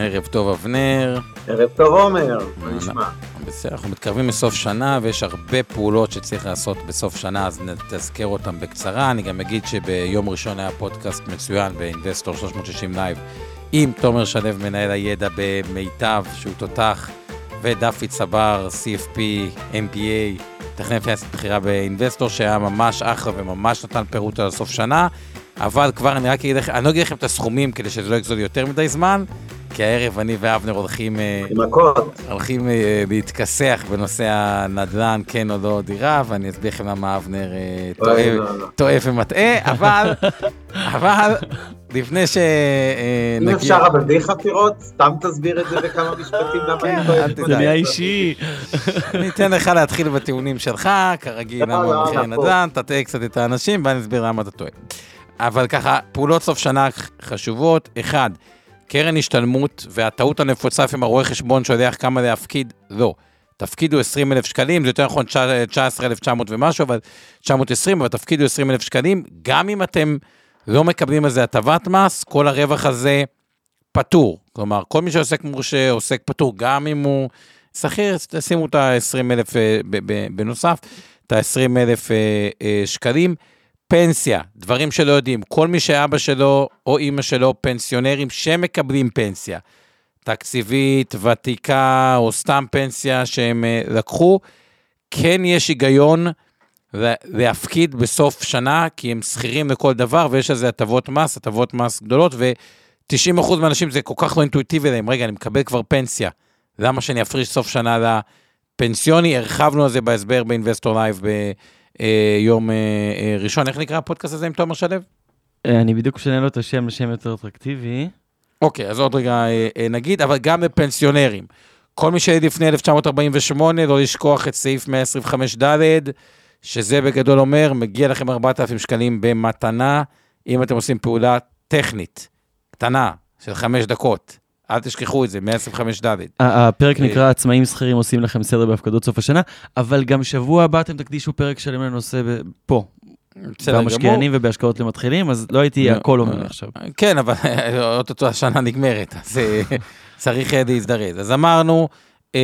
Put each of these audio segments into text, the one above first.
ערב טוב אבנר. ערב טוב עומר, מה נשמע? בסדר, אנחנו מתקרבים לסוף שנה ויש הרבה פעולות שצריך לעשות בסוף שנה, אז נתזכר אותם בקצרה. אני גם אגיד שביום ראשון היה פודקאסט מצוין באינבסטור 360 לייב עם תומר שלו, מנהל הידע במיטב, שהוא תותח, ודפי צבר, CFP, MBA, מתכננת פיננסית בכירה באינבסטור, שהיה ממש אחלה וממש נתן פירוט על סוף שנה. אבל כבר אני רק אגיד לכם, אני לא אגיד לכם את הסכומים כדי שזה לא יגזול יותר מדי זמן, כי הערב אני ואבנר הולכים... אה, מכות. הולכים אה, להתכסח בנושא הנדל"ן, כן או לא דירה, ואני אסביר לכם למה אבנר אה, לא, לא. טועה ומטעה, אבל, אבל, לפני ש... אם אפשר אבל בלי חפירות, סתם תסביר את זה בכמה משפטים, למה אני לא טועה. זה נהיה אישי. אני אתן לך להתחיל בטיעונים שלך, כרגיל, למה מחיר נדל"ן, תטעה קצת את האנשים, ואני אסביר למה אתה טועה. אבל ככה, פעולות סוף שנה חשובות. אחד, קרן השתלמות, והטעות הנפוצה עם הרואה חשבון שיודע כמה להפקיד, לא. תפקידו 20 אלף שקלים, זה יותר נכון 19,900 ומשהו, אבל 920, אבל תפקידו 20 אלף שקלים. גם אם אתם לא מקבלים על זה הטבת מס, כל הרווח הזה פטור. כלומר, כל מי שעוסק מורשה עוסק פטור, גם אם הוא שכיר, תשימו את ה-20 אלף אה, בנוסף, את ה-20 אלף אה, אה, שקלים. פנסיה, דברים שלא יודעים, כל מי שאבא שלו או אימא שלו פנסיונרים שמקבלים פנסיה, תקציבית, ותיקה או סתם פנסיה שהם uh, לקחו, כן יש היגיון להפקיד בסוף שנה, כי הם שכירים לכל דבר ויש על זה הטבות מס, הטבות מס גדולות, ו-90% מהאנשים זה כל כך לא אינטואיטיבי להם, רגע, אני מקבל כבר פנסיה, למה שאני אפריש סוף שנה לפנסיוני? הרחבנו על זה בהסבר באינבסטור לייב אה, יום אה, אה, ראשון. איך נקרא הפודקאסט הזה עם תומר שלו? אני בדיוק משנה לו את השם לשם יותר אטרקטיבי. אוקיי, אז עוד רגע נגיד, אבל גם לפנסיונרים. כל מי שהעיד לפני 1948, לא לשכוח את סעיף 125ד, שזה בגדול אומר, מגיע לכם 4,000 שקלים במתנה, אם אתם עושים פעולה טכנית, קטנה, של חמש דקות. אל תשכחו את זה, 125 ד'. הפרק נקרא עצמאים שכירים עושים לכם סדר בהפקדות סוף השנה, אבל גם שבוע הבא אתם תקדישו פרק שלם לנושא פה. בסדר במשקיענים ובהשקעות למתחילים, אז לא הייתי הכל אומר עכשיו. כן, אבל אוטוטו השנה נגמרת, אז אה, צריך אה, להזדרז. אז אמרנו, אה,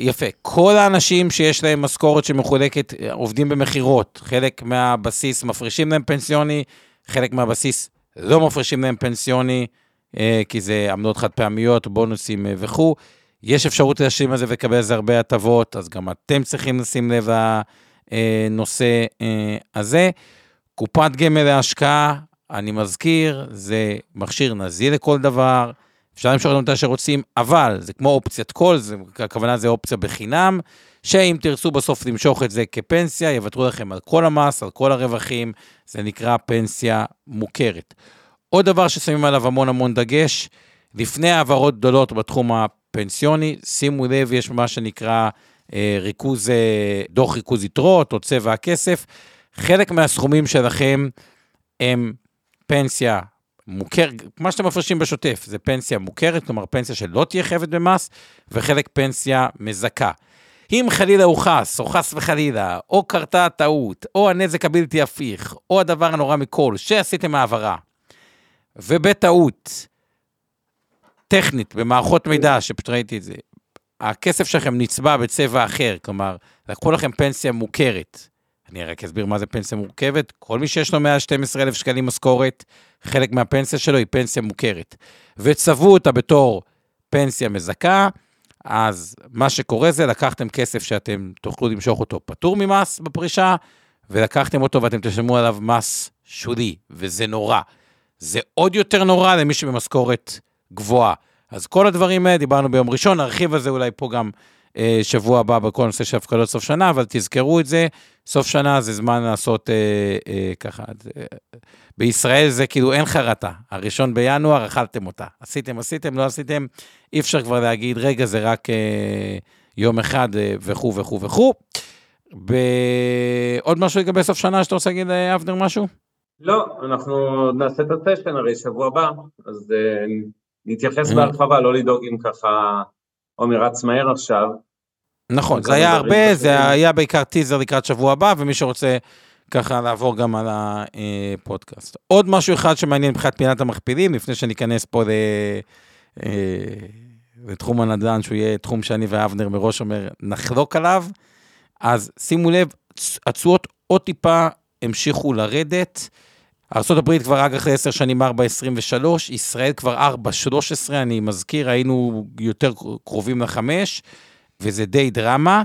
יפה, כל האנשים שיש להם משכורת שמחולקת, עובדים במכירות, חלק מהבסיס מפרישים להם פנסיוני, חלק מהבסיס לא מפרישים להם פנסיוני. אה, כי זה עמדות חד פעמיות, בונוסים אה, וכו'. יש אפשרות להשלים על זה ולקבל על זה הרבה הטבות, אז גם אתם צריכים לשים לב לנושא אה, הזה. קופת גמל להשקעה, אני מזכיר, זה מכשיר נזיל לכל דבר, אפשר למשוך אותם מתי שרוצים, אבל זה כמו אופציית קול, הכוונה זה אופציה בחינם, שאם תרצו בסוף למשוך את זה כפנסיה, יוותרו לכם על כל המס, על כל הרווחים, זה נקרא פנסיה מוכרת. עוד דבר ששמים עליו המון המון דגש, לפני העברות גדולות בתחום הפנסיוני, שימו לב, יש מה שנקרא אה, ריכוז, אה, דוח ריכוז יתרות או צבע הכסף. חלק מהסכומים שלכם הם פנסיה מוכרת, מה שאתם מפרשים בשוטף, זה פנסיה מוכרת, כלומר פנסיה שלא תהיה חייבת במס, וחלק פנסיה מזכה. אם חלילה הוא חס, או חס וחלילה, או קרתה טעות, או הנזק הבלתי הפיך, או הדבר הנורא מכל, שעשיתם העברה, ובטעות, טכנית, במערכות מידע, שפשוט ראיתי את זה, הכסף שלכם נצבע בצבע אחר, כלומר, לקחו לכם פנסיה מוכרת. אני רק אסביר מה זה פנסיה מורכבת. כל מי שיש לו 112,000 שקלים משכורת, חלק מהפנסיה שלו היא פנסיה מוכרת. וצבעו אותה בתור פנסיה מזכה, אז מה שקורה זה לקחתם כסף שאתם תוכלו למשוך אותו פטור ממס בפרישה, ולקחתם אותו ואתם תשלמו עליו מס שולי, וזה נורא. זה עוד יותר נורא למי שבמשכורת גבוהה. אז כל הדברים האלה, דיברנו ביום ראשון, נרחיב על זה אולי פה גם אה, שבוע הבא בכל נושא של הפקדות סוף שנה, אבל תזכרו את זה, סוף שנה זה זמן לעשות אה, אה, ככה, אה, בישראל זה כאילו אין חרטה. הראשון בינואר, אכלתם אותה. עשיתם, עשיתם, לא עשיתם, אי אפשר כבר להגיד, רגע, זה רק אה, יום אחד אה, וכו' וכו' וכו'. עוד משהו לגבי סוף שנה שאתה רוצה להגיד, אה, אבנר, משהו? לא, אנחנו נעשה את הסשן הרי שבוע הבא, אז אה, נתייחס בהרחבה, לא לדאוג אם ככה עומר רץ מהר עכשיו. נכון, זה היה הרבה, זה היה בעיקר טיזר לקראת שבוע הבא, ומי שרוצה ככה לעבור גם על הפודקאסט. עוד משהו אחד שמעניין מבחינת פינת המכפילים, לפני שניכנס פה אה, לתחום הנדל"ן, שהוא יהיה תחום שאני ואבנר מראש אומר, נחלוק עליו, אז שימו לב, התשואות עוד טיפה המשיכו לרדת. ארה"ב כבר רק אחרי 10 שנים 4.23, ישראל כבר 4.13, אני מזכיר, היינו יותר קרובים לחמש, וזה די דרמה.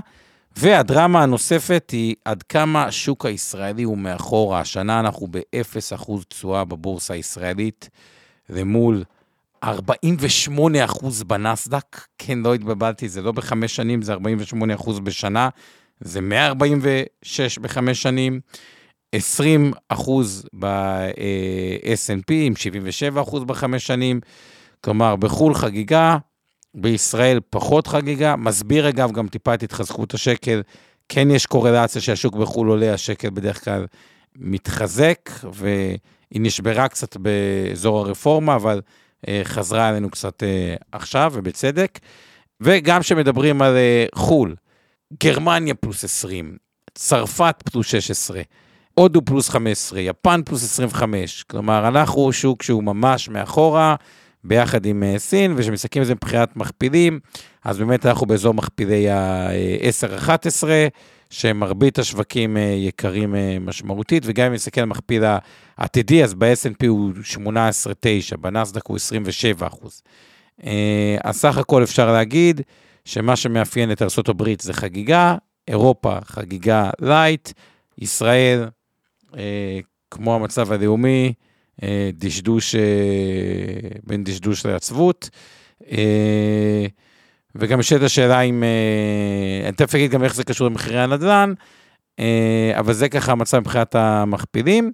והדרמה הנוספת היא עד כמה השוק הישראלי הוא מאחורה. השנה אנחנו ב-0% תשואה בבורסה הישראלית, ומול 48% בנסדק. כן, לא התבלבלתי, זה לא בחמש שנים, זה 48% בשנה, זה 146 בחמש שנים. 20 אחוז ב-S&P, עם 77 אחוז בחמש שנים. כלומר, בחו"ל חגיגה, בישראל פחות חגיגה. מסביר אגב גם טיפה את התחזקות השקל. כן יש קורלציה שהשוק בחו"ל עולה, השקל בדרך כלל מתחזק, והיא נשברה קצת באזור הרפורמה, אבל אה, חזרה אלינו קצת אה, עכשיו, ובצדק. וגם כשמדברים על אה, חו"ל, גרמניה פלוס 20, צרפת פלוס 16, הודו פלוס 15, יפן פלוס 25. כלומר, אנחנו שוק שהוא ממש מאחורה, ביחד עם uh, סין, וכשמסתכלים על זה מבחינת מכפילים, אז באמת אנחנו באזור מכפילי ה-10-11, שמרבית השווקים uh, יקרים משמעותית, וגם אם נסתכל על מכפיל העתידי, אז ב-S&P הוא 18.9, בנסדק הוא 27 אחוז. אז סך הכל אפשר להגיד שמה שמאפיין את ארה"ב זה חגיגה, אירופה חגיגה lite, ישראל אה, כמו המצב הלאומי, אה, דשדוש, אה, בין דשדוש לעצבות. וגם יש את השאלה אם, אני תכף אגיד גם איך זה קשור למחירי הנדל"ן, אבל זה ככה המצב מבחינת המכפילים.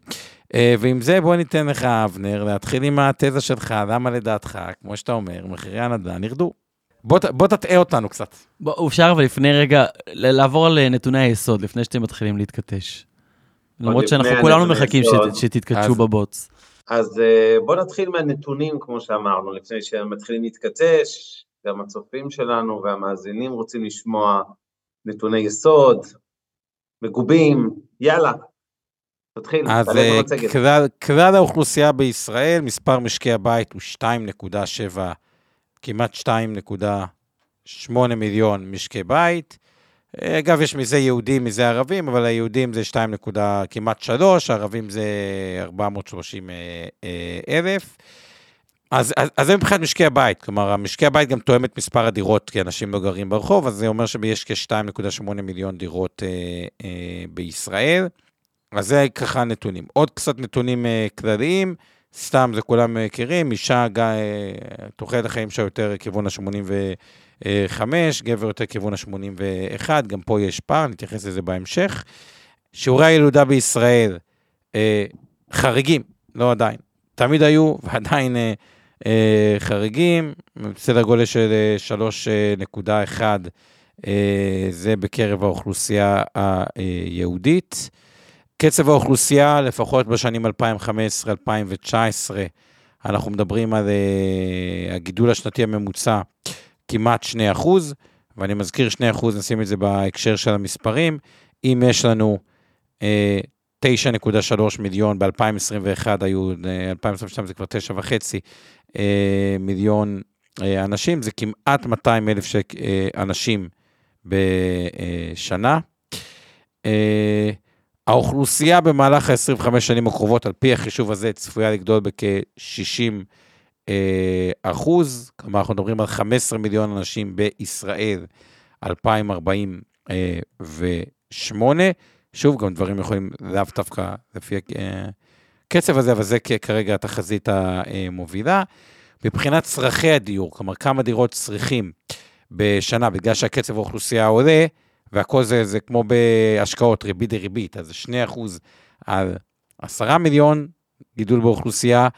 ועם זה בוא ניתן לך, אבנר, להתחיל עם התזה שלך, למה לדעתך, כמו שאתה אומר, מחירי הנדל"ן ירדו. בוא, בוא תטעה אותנו קצת. בוא, אפשר אבל לפני רגע, לעבור על נתוני היסוד, לפני שאתם מתחילים להתכתש. למרות שאנחנו כולנו מחכים שתתקדשו בבוץ. אז אה, בוא נתחיל מהנתונים, כמו שאמרנו, לפני שמתחילים להתכתש, גם הצופים שלנו והמאזינים רוצים לשמוע נתוני יסוד, מגובים, יאללה, תתחיל, אז אה, כלל האוכלוסייה בישראל, מספר משקי הבית הוא 2.7, כמעט 2.8 מיליון משקי בית. אגב, יש מזה יהודים, מזה ערבים, אבל היהודים זה 2 נקודה כמעט 3, הערבים זה 430 אה, אה, אלף. אז, אז, אז זה מבחינת משקי הבית, כלומר, משקי הבית גם תואם את מספר הדירות, כי אנשים לא גרים ברחוב, אז זה אומר שיש כ-2.8 מיליון דירות אה, אה, בישראל. אז זה ככה נתונים. עוד קצת נתונים אה, כלליים, סתם זה כולם מכירים, אישה, אה, תוחלת החיים שלה יותר כיוון ה-80 5, גבר יותר כיוון ה-81, גם פה יש פער, נתייחס לזה בהמשך. שיעורי הילודה בישראל אה, חריגים, לא עדיין. תמיד היו ועדיין אה, אה, חריגים, בסדר גודל של 3.1, אה, אה, זה בקרב האוכלוסייה היהודית. קצב האוכלוסייה, לפחות בשנים 2015-2019, אנחנו מדברים על הגידול השנתי הממוצע כמעט 2 אחוז, ואני מזכיר 2 אחוז, נשים את זה בהקשר של המספרים. אם יש לנו אה, 9.3 מיליון, ב-2021 היו, 2022 אה, זה כבר 9.5 אה, מיליון אה, אנשים, זה כמעט 200 אלף אה, אנשים בשנה. אה, האוכלוסייה במהלך ה-25 שנים הקרובות, על פי החישוב הזה, צפויה לגדול בכ-60 אה, אחוז, כלומר אנחנו מדברים על 15 מיליון אנשים בישראל 2048. שוב, גם דברים יכולים לאו דווקא לפי הקצב הזה, אבל זה כרגע התחזית המובילה. מבחינת צרכי הדיור, כלומר כמה דירות צריכים בשנה, בגלל שהקצב האוכלוסייה עולה, והכל זה, זה כמו בהשקעות, ריבית דריבית, אז זה 2 אחוז על 10 מיליון גידול באוכלוסייה,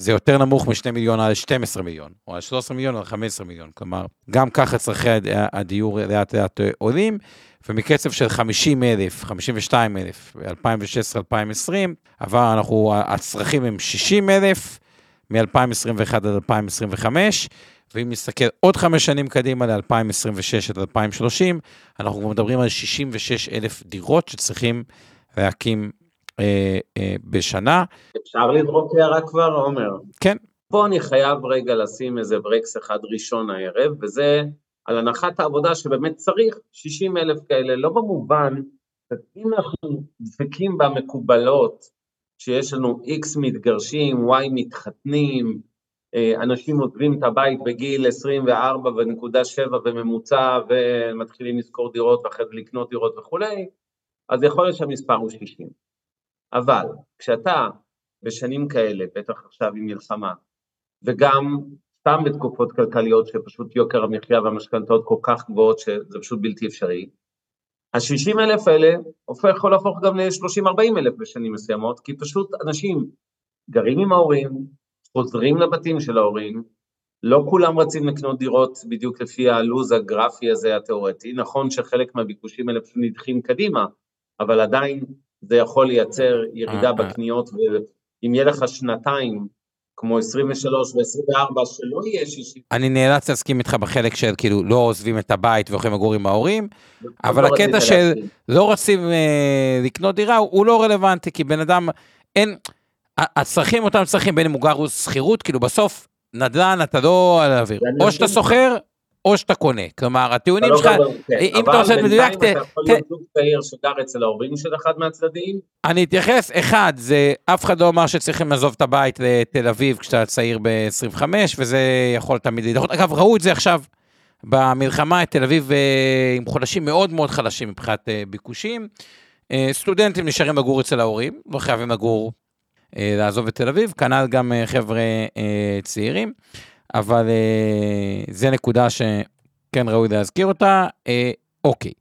זה יותר נמוך מ-2 מיליון על 12 מיליון, או על 13 מיליון על 15 מיליון. כלומר, גם ככה צרכי הדיור לאט לאט עולים, ומקצב של 50 אלף, 52 אלף, ב-2016-2020, עבר, אנחנו, הצרכים הם 60 אלף, מ-2021 עד 2025, ואם נסתכל עוד חמש שנים קדימה, ל-2026 עד 2030, אנחנו מדברים על 66 אלף דירות שצריכים להקים אה, אה, בשנה. אפשר לזרוק הערה כבר, עומר? כן. פה אני חייב רגע לשים איזה ברקס אחד ראשון הערב, וזה על הנחת העבודה שבאמת צריך 60 אלף כאלה, לא במובן, אם אנחנו דבקים במקובלות, שיש לנו X מתגרשים, Y מתחתנים, אה, אנשים עוזבים את הבית בגיל 24.7 בממוצע ומתחילים לשכור דירות ואחרי זה לקנות דירות וכולי, אז יכול להיות שהמספר הוא 60. אבל כשאתה בשנים כאלה, בטח עכשיו עם מלחמה, וגם סתם בתקופות כלכליות שפשוט יוקר המחיה והמשכנתאות כל כך גבוהות שזה פשוט בלתי אפשרי, ה-60 אלף האלה הופך, יכול להפוך גם ל-30-40 אלף בשנים מסוימות, כי פשוט אנשים גרים עם ההורים, חוזרים לבתים של ההורים, לא כולם רצים לקנות דירות בדיוק לפי הלו"ז הגרפי הזה התיאורטי, נכון שחלק מהביקושים האלה פשוט נדחים קדימה, אבל עדיין זה יכול לייצר ירידה אה, אה. בקניות, ואם יהיה לך שנתיים, כמו 23 ו-24, שלא יהיה 60. אני נאלץ להסכים איתך בחלק של כאילו לא עוזבים את הבית והולכים לגור עם ההורים, אבל לא הקטע של לא רוצים אה, לקנות דירה הוא לא רלוונטי, כי בן אדם, אין, הצרכים אותם צרכים, בין אם הוא גר שכירות, כאילו בסוף נדל"ן אתה לא על האוויר, או שאתה שוכר, או שאתה קונה. כלומר, הטיעונים לא שלך, כן. אם אתה עושה את מדויק, אתה יכול להיות זוג צעיר שגר אצל ההורים של אחד מהצדדים? אני אתייחס, אחד, זה אף אחד לא אמר שצריכים לעזוב את הבית לתל אביב כשאתה צעיר ב-25, וזה יכול תמיד להידחות. אגב, ראו את זה עכשיו במלחמה, את תל אביב אה, עם חודשים מאוד מאוד חלשים מבחינת אה, ביקושים. אה, סטודנטים נשארים לגור אצל ההורים, לא חייבים לגור, לעזוב את תל אביב, כנ"ל גם חבר'ה צעירים. אבל אה, זה נקודה שכן ראוי להזכיר אותה. אה, אוקיי.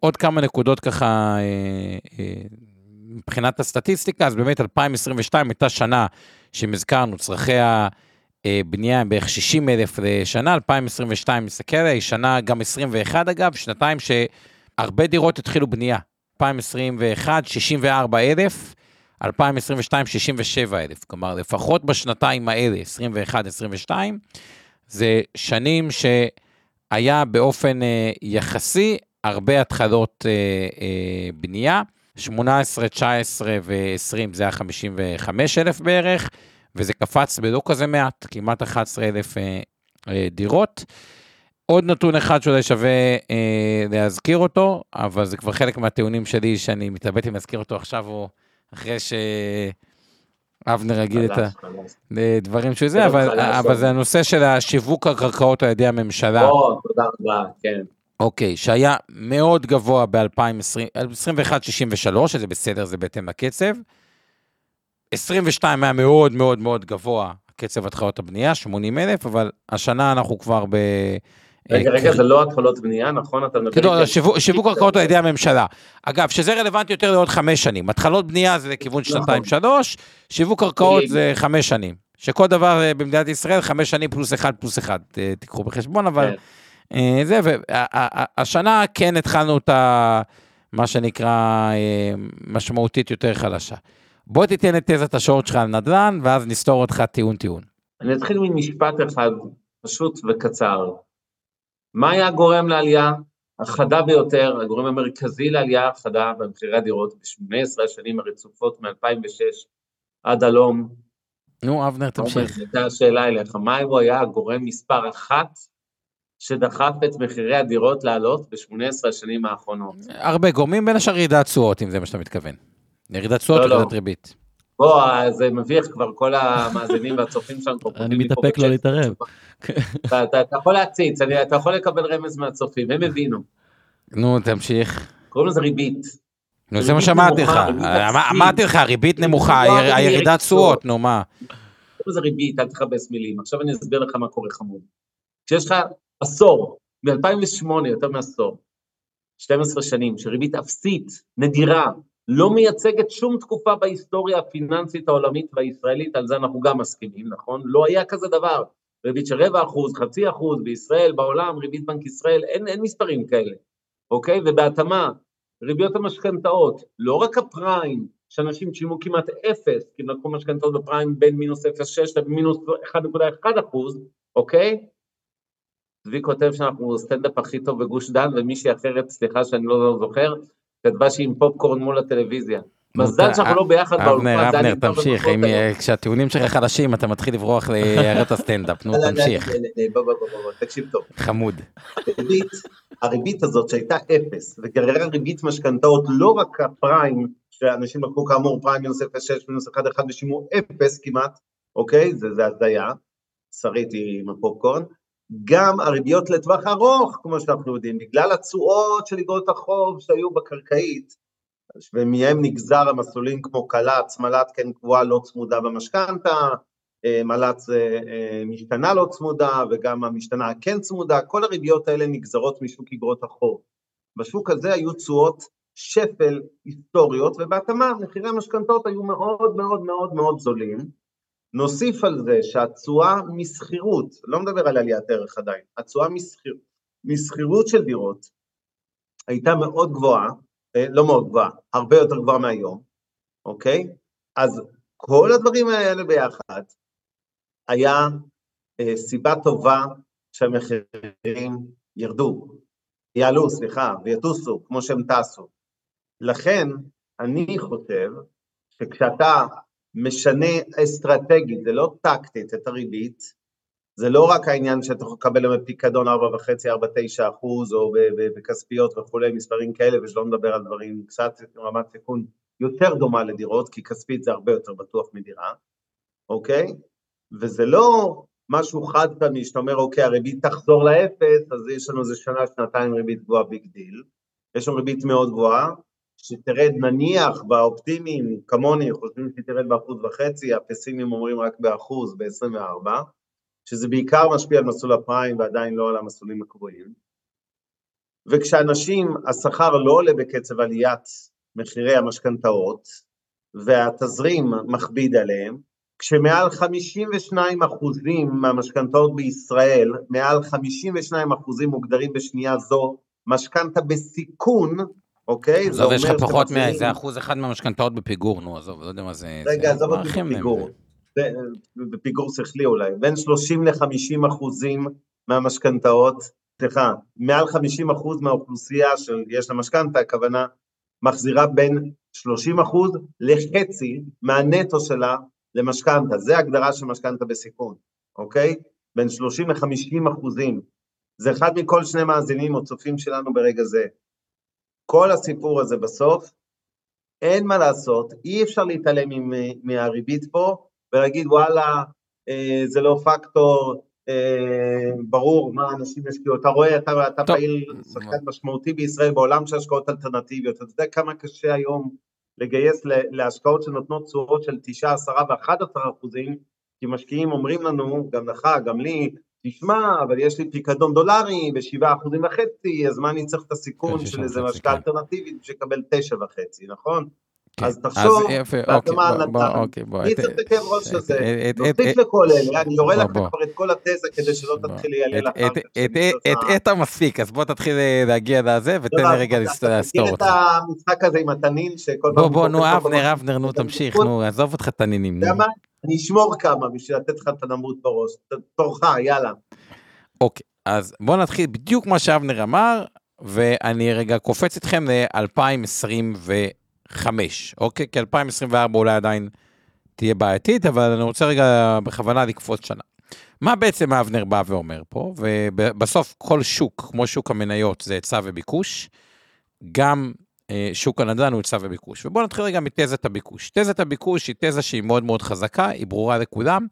עוד כמה נקודות ככה אה, אה, מבחינת הסטטיסטיקה, אז באמת 2022 הייתה שנה שאם הזכרנו, צרכי הבנייה הם בערך 60 אלף לשנה, 2022 מסתכל עליה, שנה גם 21 אגב, שנתיים שהרבה דירות התחילו בנייה. 2021, 64 אלף, 2022, 67 אלף. כלומר, לפחות בשנתיים האלה, 21-22, זה שנים שהיה באופן אה, יחסי הרבה התחלות אה, אה, בנייה. 18, 19 ו-20 זה היה 55 אלף בערך, וזה קפץ בלא כזה מעט, כמעט 11 אלף אה, אה, דירות. עוד נתון אחד שאולי שווה אה, להזכיר אותו, אבל זה כבר חלק מהטיעונים שלי שאני מתלבט אם להזכיר אותו עכשיו או אחרי שאבנר יגיד את הדברים שהוא זה, אבל זה הנושא של השיווק הקרקעות על ידי הממשלה. או, תודה רבה, כן. אוקיי, שהיה מאוד גבוה ב-2021-63, שזה בסדר, זה בהתאם לקצב. 22 היה מאוד מאוד מאוד גבוה, קצב התחלות הבנייה, 80 אלף, אבל השנה אנחנו כבר ב... רגע, רגע, זה לא התחלות בנייה, נכון? אתה מדבר... לא, שיווק קרקעות על ידי הממשלה. אגב, שזה רלוונטי יותר לעוד חמש שנים. התחלות בנייה זה לכיוון נכון. שנתיים שלוש, שיווק קרקעות זה חמש שנים. שכל דבר אה, במדינת ישראל, חמש שנים פלוס אחד פלוס אחד, אה, תיקחו בחשבון, אבל כן. אה, זה, והשנה כן התחלנו את ה... מה שנקרא משמעותית יותר חלשה. בוא תיתן את תזת השורט שלך על נדל"ן, ואז נסתור אותך טיעון טיעון. אני אתחיל ממשפט אחד פשוט וקצר. מה היה הגורם לעלייה החדה ביותר, הגורם המרכזי לעלייה החדה במחירי הדירות ב-18 השנים הרצופות מ-2006 עד הלום? נו, אבנר, תמשיך. הייתה השאלה אליך, מה הוא היה הגורם מספר אחת שדחף את מחירי הדירות לעלות ב-18 השנים האחרונות? הרבה גורמים, בין השאר ירידת תשואות, אם זה מה שאתה מתכוון. ירידת תשואות לא, וירידת לא. ריבית. בוא, זה מביך כבר, כל המאזינים והצופים שלנו. אני מתאפק לא להתערב. אתה יכול להציץ, אתה יכול לקבל רמז מהצופים, הם הבינו. נו, תמשיך. קוראים לזה ריבית. נו, זה מה שאמרתי לך. אמרתי לך, ריבית נמוכה, הירידת תשואות, נו, מה? קוראים לזה ריבית, אל תכבס מילים. עכשיו אני אסביר לך מה קורה חמוד. כשיש לך עשור, מ-2008, יותר מעשור, 12 שנים, שריבית אפסית, נדירה, לא מייצגת שום תקופה בהיסטוריה הפיננסית העולמית והישראלית, על זה אנחנו גם מסכימים, נכון? לא היה כזה דבר. ריבית של רבע אחוז, חצי אחוז, בישראל, בעולם, ריבית בנק ישראל, אין, אין מספרים כאלה, אוקיי? ובהתאמה, ריביות המשכנתאות, לא רק הפריים, שאנשים שילמו כמעט אפס, כי הם לקחו משכנתאות בפריים בין מינוס 0.6 למינוס 1.1 אחוז, אוקיי? צבי כותב שאנחנו סטנדאפ הכי טוב בגוש דן, ומישהי אחרת, סליחה שאני לא זוכר, כתבה שהיא עם פופקורן מול הטלוויזיה. מזל שאנחנו לא ביחד באולפן. אבנר, אבנר, תמשיך, כשהטיעונים שלך חדשים אתה מתחיל לברוח להערת הסטנדאפ, נו תמשיך. בוא בוא בוא, תקשיב טוב. חמוד. הריבית הזאת שהייתה אפס, וגררה ריבית משכנתאות, לא רק הפריים, שאנשים לקחו כאמור פריים מינוס 0.6 מינוס 1.1 ושילמו אפס כמעט, אוקיי? זה הזיה, שריתי עם הפופקורן. גם הריביות לטווח ארוך, כמו שאנחנו יודעים, בגלל התשואות של איגרות החוב שהיו בקרקעית, ומהם נגזר המסלולים כמו קל"צ, מל"ט כן קבועה לא צמודה במשכנתה, אה, מל"צ אה, אה, משתנה לא צמודה וגם המשתנה כן צמודה, כל הריביות האלה נגזרות משוק איגרות החוב. בשוק הזה היו תשואות שפל היסטוריות, ובהתאמה מחירי המשכנתאות היו מאוד מאוד מאוד מאוד זולים. נוסיף על זה שהתשואה משכירות, לא מדבר על עליית ערך עדיין, התשואה משכירות של דירות הייתה מאוד גבוהה, אה, לא מאוד גבוהה, הרבה יותר גבוהה מהיום, אוקיי? אז כל הדברים האלה ביחד, היה אה, סיבה טובה שהמחירים ירדו, יעלו, סליחה, ויטוסו כמו שהם טסו. לכן, אני חושב שכשאתה משנה אסטרטגית, זה לא טקטית, את הריבית, זה לא רק העניין שאתה יכול לקבל בפיקדון 4.5-4.9 אחוז, או בכספיות וכולי, מספרים כאלה, ושלא נדבר על דברים, קצת רמת סיכון יותר דומה לדירות, כי כספית זה הרבה יותר בטוח מדירה, אוקיי? וזה לא משהו חד פעמי, שאתה אומר, אוקיי, הריבית תחזור לאפס, אז יש לנו איזה שנה, שנתיים ריבית גבוהה big deal, יש לנו ריבית מאוד גבוהה, שתרד נניח באופטימיים, כמוני, חושבים שהיא תרד באחוז וחצי, הפסימים אומרים רק באחוז, ב-24, שזה בעיקר משפיע על מסלול הפריים ועדיין לא על המסלולים הקבועים. וכשאנשים, השכר לא עולה בקצב עליית מחירי המשכנתאות, והתזרים מכביד עליהם, כשמעל 52 אחוזים מהמשכנתאות בישראל, מעל 52 אחוזים מוגדרים בשנייה זו משכנתה בסיכון, אוקיי? עזוב, יש לך פחות מאיזה אחוז אחד מהמשכנתאות בפיגור, נו, עזוב, לא יודע מה זה... רגע, עזוב אותי בפיגור. בפיגור שכלי אולי, בין 30 ל-50 אחוזים מהמשכנתאות, סליחה, מעל 50 אחוז מהאוכלוסייה שיש לה משכנתה, הכוונה מחזירה בין 30 אחוז לחצי מהנטו שלה למשכנתה, זה הגדרה של משכנתה בסיכון, אוקיי? בין 30 ל-50 אחוזים. זה אחד מכל שני מאזינים או צופים שלנו ברגע זה. כל הסיפור הזה בסוף, אין מה לעשות, אי אפשר להתעלם מהריבית פה ולהגיד וואלה, אה, זה לא פקטור, אה, ברור מה אנשים ישקיעו, אתה רואה, אתה, אתה פעיל שחקן משמעותי בישראל בעולם של השקעות אלטרנטיביות, אתה יודע כמה קשה היום לגייס להשקעות שנותנות תשואות של 9, 10 ו-11 אחוזים, כי משקיעים אומרים לנו, גם לך, גם לי, תשמע, אבל יש לי פיקדון דולרי בשבעה אחוזים וחצי, אז מה אני צריך את הסיכון כן, של איזה משקע אלטרנטיבית בשביל תשע וחצי, נכון? כן. אז תחשוב, בהתאמה על נתן, מי צריך את הכאב ראש הזה, נוסיף לכל אלה, אני יורה לך כבר את כל התזה כדי שלא תתחיל להיעלל אחר כך. את מספיק, אז בוא תתחיל להגיע לזה ותן לי רגע לסתור אותך. תכיר את המשחק הזה עם התנין, שכל פעם... בוא, בוא, נו, אבנר, אבנר, נו, תמשיך, נו, עזוב אותך תנינים. אני אשמור כמה בשביל לתת לך את הנמות בראש. תורך, יאללה. אוקיי, אז בואו נתחיל בדיוק מה שאבנר אמר, ואני רגע קופץ אתכם ל-2025, אוקיי? כי 2024 אולי עדיין תהיה בעייתית, אבל אני רוצה רגע בכוונה לקפוץ שנה. מה בעצם אבנר בא ואומר פה, ובסוף כל שוק, כמו שוק המניות, זה היצע וביקוש, גם שוק הנדל"ן הוא היצע וביקוש. ובואו נתחיל רגע מתזת הביקוש. תזת הביקוש היא תזה שהיא מאוד מאוד חזקה, היא ברורה לכולם,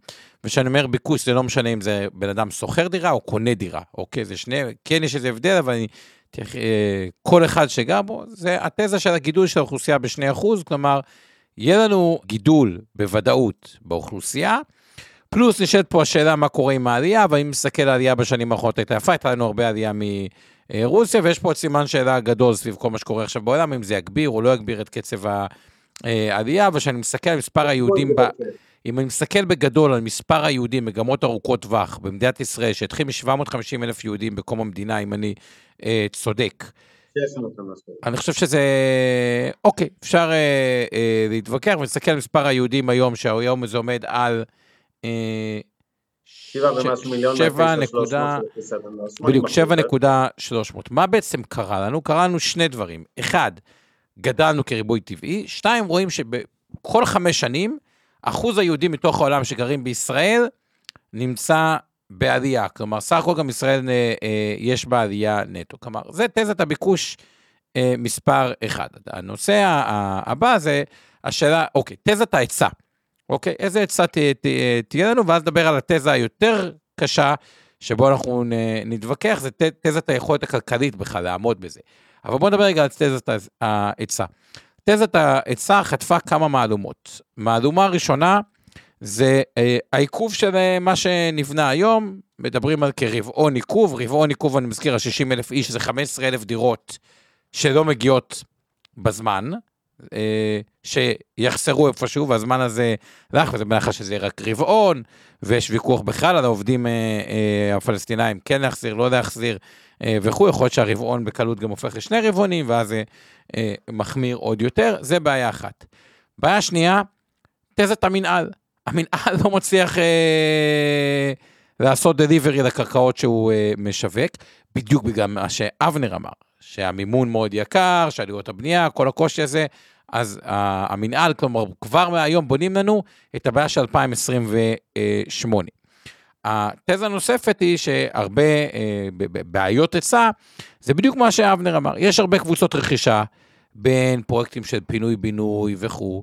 וכשאני אומר ביקוש זה לא משנה אם זה בן אדם שוכר דירה או קונה דירה, אוקיי? זה שני, כן יש איזה הבדל, אבל אני, אה, כל אחד שגר בו, זה התזה של הגידול של האוכלוסייה ב-2%, כלומר, יהיה לנו גידול בוודאות באוכלוסייה, פלוס נשאלת פה השאלה מה קורה עם העלייה, ואם מסתכל על העלייה בשנים האחרונות הייתה יפה, הייתה לנו הרבה עלייה מרוסיה, ויש פה עוד סימן שאלה גדול סביב כל מה שקורה עכשיו בעולם, אם זה יגביר או לא יגביר את קצב העלייה, וכשאני מסתכל על מספר היהודים, ב... אם אני מסתכל בגדול על מספר היהודים, מגמות ארוכות טווח במדינת ישראל, שהתחיל מ-750 אלף יהודים בקום המדינה, אם אני אה, צודק. אני חושב שזה, אוקיי, אפשר אה, אה, להתווכח ולהסתכל על מספר היהודים היום, שהיום זה עומד על... אה, שבע ומשהו מיליון, שבע נקודה, בדיוק, שבע נקודה שלוש מאות. מה בעצם קרה לנו? קרה לנו שני דברים. אחד, גדלנו כריבוי טבעי, שתיים, רואים שבכל חמש שנים, אחוז היהודים מתוך העולם שגרים בישראל נמצא בעלייה. כלומר, סך הכל גם ישראל אה, אה, יש בה עלייה נטו. כלומר, זה תזת הביקוש אה, מספר אחד. הנושא הבא זה השאלה, אוקיי, תזת ההיצע. אוקיי, איזה עצה תהיה לנו, ואז נדבר על התזה היותר קשה, שבו אנחנו נתווכח, זה תזת היכולת הכלכלית בכלל לעמוד בזה. אבל בואו נדבר רגע על תזת ההיצע. תזת ההיצע חטפה כמה מהלומות. מהלומה הראשונה זה אה, העיכוב של אה, מה שנבנה היום, מדברים על כרבעון עיכוב, רבעון עיכוב, אני מזכיר, ה-60 אלף איש זה 15 אלף דירות שלא מגיעות בזמן, שיחסרו איפשהו, והזמן הזה לך, וזה בהנחה שזה יהיה רק רבעון, ויש ויכוח בכלל על העובדים אה, אה, הפלסטינאים, כן להחזיר, לא להחזיר, וכו', יכול להיות שהרבעון בקלות גם הופך לשני רבעונים, ואז זה מחמיר עוד יותר, זה בעיה אחת. בעיה שנייה, תזת המנהל. המנהל לא מצליח אה, לעשות דליברי לקרקעות שהוא אה, משווק, בדיוק בגלל מה שאבנר אמר. שהמימון מאוד יקר, שעלויות הבנייה, כל הקושי הזה, אז המנהל, כלומר, כבר מהיום בונים לנו את הבעיה של 2028. התזה הנוספת היא שהרבה אה, בעיות היצע, זה בדיוק מה שאבנר אמר, יש הרבה קבוצות רכישה בין פרויקטים של פינוי-בינוי וכו',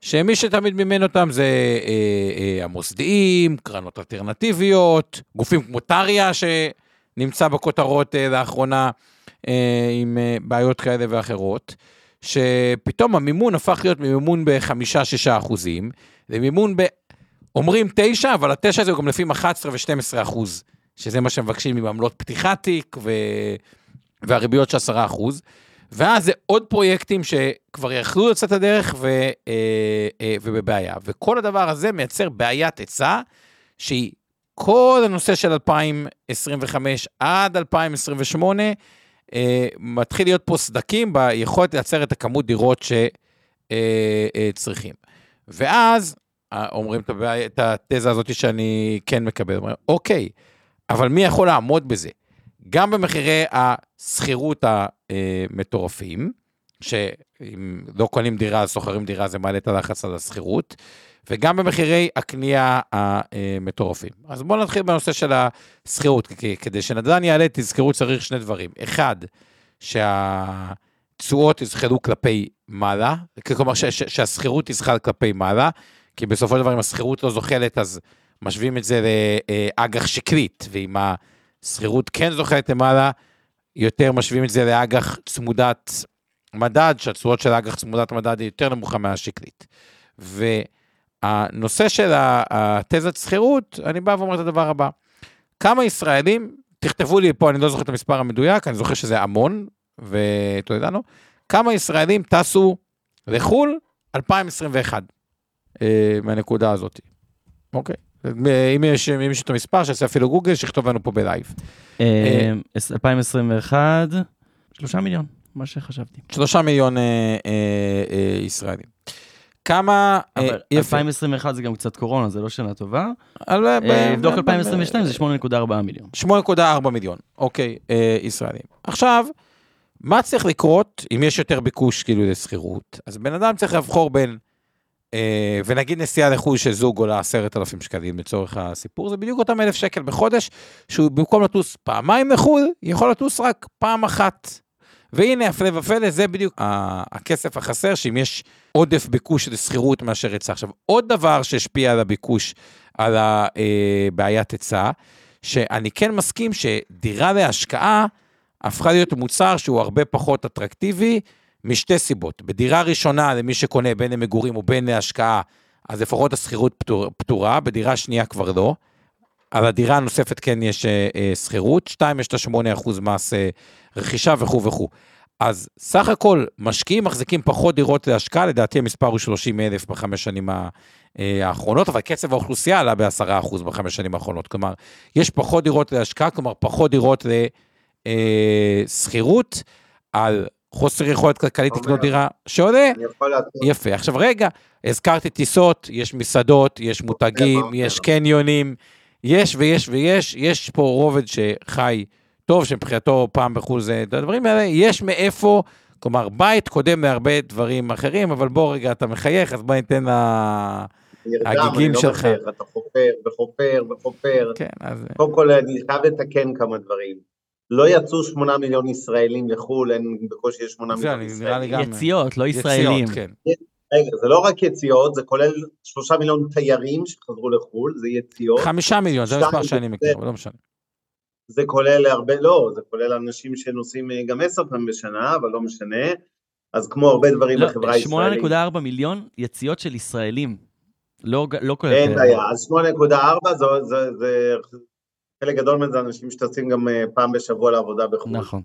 שמי שתמיד מימן אותם זה אה, אה, המוסדיים, קרנות אלטרנטיביות, גופים כמו טריה שנמצא בכותרות אה, לאחרונה, עם אה, בעיות כאלה ואחרות, שפתאום המימון הפך להיות מימון ב-5-6 אחוזים, למימון ב... אומרים 9, אבל ה-9 הזה הוא גם לפי 11 ו-12 אחוז, שזה מה שמבקשים עם עמלות פתיחת תיק ו... והריביות של 10 אחוז. ואז זה עוד פרויקטים שכבר יכלו לצאת לדרך ו, אה, ובבעיה. וכל הדבר הזה מייצר בעיית היצע, שהיא כל הנושא של 2025 עד 2028, אה, מתחיל להיות פה סדקים ביכולת לייצר את הכמות דירות שצריכים. אה, אה, ואז אה, אומרים את התזה הזאת שאני כן מקבל, אומר, אוקיי, אבל מי יכול לעמוד בזה? גם במחירי השכירות המטורפים, שאם לא קונים דירה, אז שוכרים דירה, זה מעלה את הלחץ על השכירות, וגם במחירי הקנייה המטורפים. אז בואו נתחיל בנושא של השכירות, כדי שנדל"ן יעלה, תזכרו, צריך שני דברים. אחד, שהתשואות יזחלו כלפי מעלה, כלומר שהשכירות תזחל כלפי מעלה, כי בסופו של דבר אם השכירות לא זוחלת, אז משווים את זה לאג"ח שקלית, ואם השכירות כן זוחלת למעלה, יותר משווים את זה לאג"ח צמודת מדד, שהתשואות של אג"ח צמודת מדד היא יותר נמוכה מהשקלית. ו... הנושא של התזת שכירות, אני בא ואומר את הדבר הבא. כמה ישראלים, תכתבו לי פה, אני לא זוכר את המספר המדויק, אני זוכר שזה המון, ואתה יודע, לא? כמה ישראלים טסו לחו"ל 2021, אה, מהנקודה הזאת, אוקיי? אם יש מישהו את המספר, שיעשה אפילו גוגל, שיכתוב לנו פה בלייב. 2021, אה, שלושה מיליון, מה שחשבתי. שלושה מיליון אה, ישראלים. כמה... אבל 2021 זה גם קצת קורונה, זה לא שנה טובה. לבדוק 2022 זה 8.4 מיליון. 8.4 מיליון, אוקיי, ישראלים. עכשיו, מה צריך לקרות אם יש יותר ביקוש כאילו לשכירות? אז בן אדם צריך לבחור בין, ונגיד נסיעה לחו"ל של זוג עולה 10,000 שקלים לצורך הסיפור, זה בדיוק אותם אלף שקל בחודש, שהוא במקום לטוס פעמיים לחו"ל, יכול לטוס רק פעם אחת. והנה, הפלא ופלא, זה בדיוק הכסף החסר, שאם יש עודף ביקוש לשכירות מאשר היצע. עכשיו, עוד דבר שהשפיע על הביקוש, על הבעיית אה, היצע, שאני כן מסכים שדירה להשקעה הפכה להיות מוצר שהוא הרבה פחות אטרקטיבי, משתי סיבות. בדירה ראשונה, למי שקונה בין למגורים או בין להשקעה, אז לפחות השכירות פטור, פטורה, בדירה שנייה כבר לא. על הדירה הנוספת כן יש אה, אה, שכירות, שתיים, יש את ה-8% מס אה, רכישה וכו' וכו'. אז סך הכל, משקיעים מחזיקים פחות דירות להשקעה, לדעתי המספר הוא 30 אלף בחמש שנים האחרונות, אבל קצב האוכלוסייה עלה ב-10% בחמש שנים האחרונות. כלומר, יש פחות דירות להשקעה, כלומר, פחות דירות לשכירות, על חוסר יכולת כלכלית לקנות דירה שעולה. יפה. עכשיו רגע, הזכרתי טיסות, יש מסעדות, יש מותגים, יש קניונים, יש ויש ויש, יש פה רובד שחי טוב, שמבחינתו פעם בחו"ל זה, את הדברים האלה, יש מאיפה, כלומר, בית קודם להרבה דברים אחרים, אבל בוא רגע, אתה מחייך, אז בוא ניתן להגיגים לא שלך. אתה חופר וחופר וחופר. כן, אז... קודם כל, אני חייב לתקן כמה דברים. לא יצאו שמונה מיליון ישראלים לחו"ל, אין בקושי יש שמונה מיליון ישראלים. יציאות, לא ישראלים. כן. רגע, זה לא רק יציאות, זה כולל שלושה מיליון תיירים שחזרו לחו"ל, זה יציאות. חמישה מיליון, זה מספר שאני מכיר, אבל לא משנה. זה כולל הרבה, לא, זה כולל אנשים שנוסעים אה, גם עשר פעמים בשנה, אבל לא משנה. אז כמו הרבה דברים לא, בחברה הישראלית. 8.4 מיליון יציאות של ישראלים. לא, לא כולל... אין בעיה, אז 8.4 זה, זה, זה, חלק גדול מזה אנשים שטסים גם אה, פעם בשבוע לעבודה בחו"ל. נכון.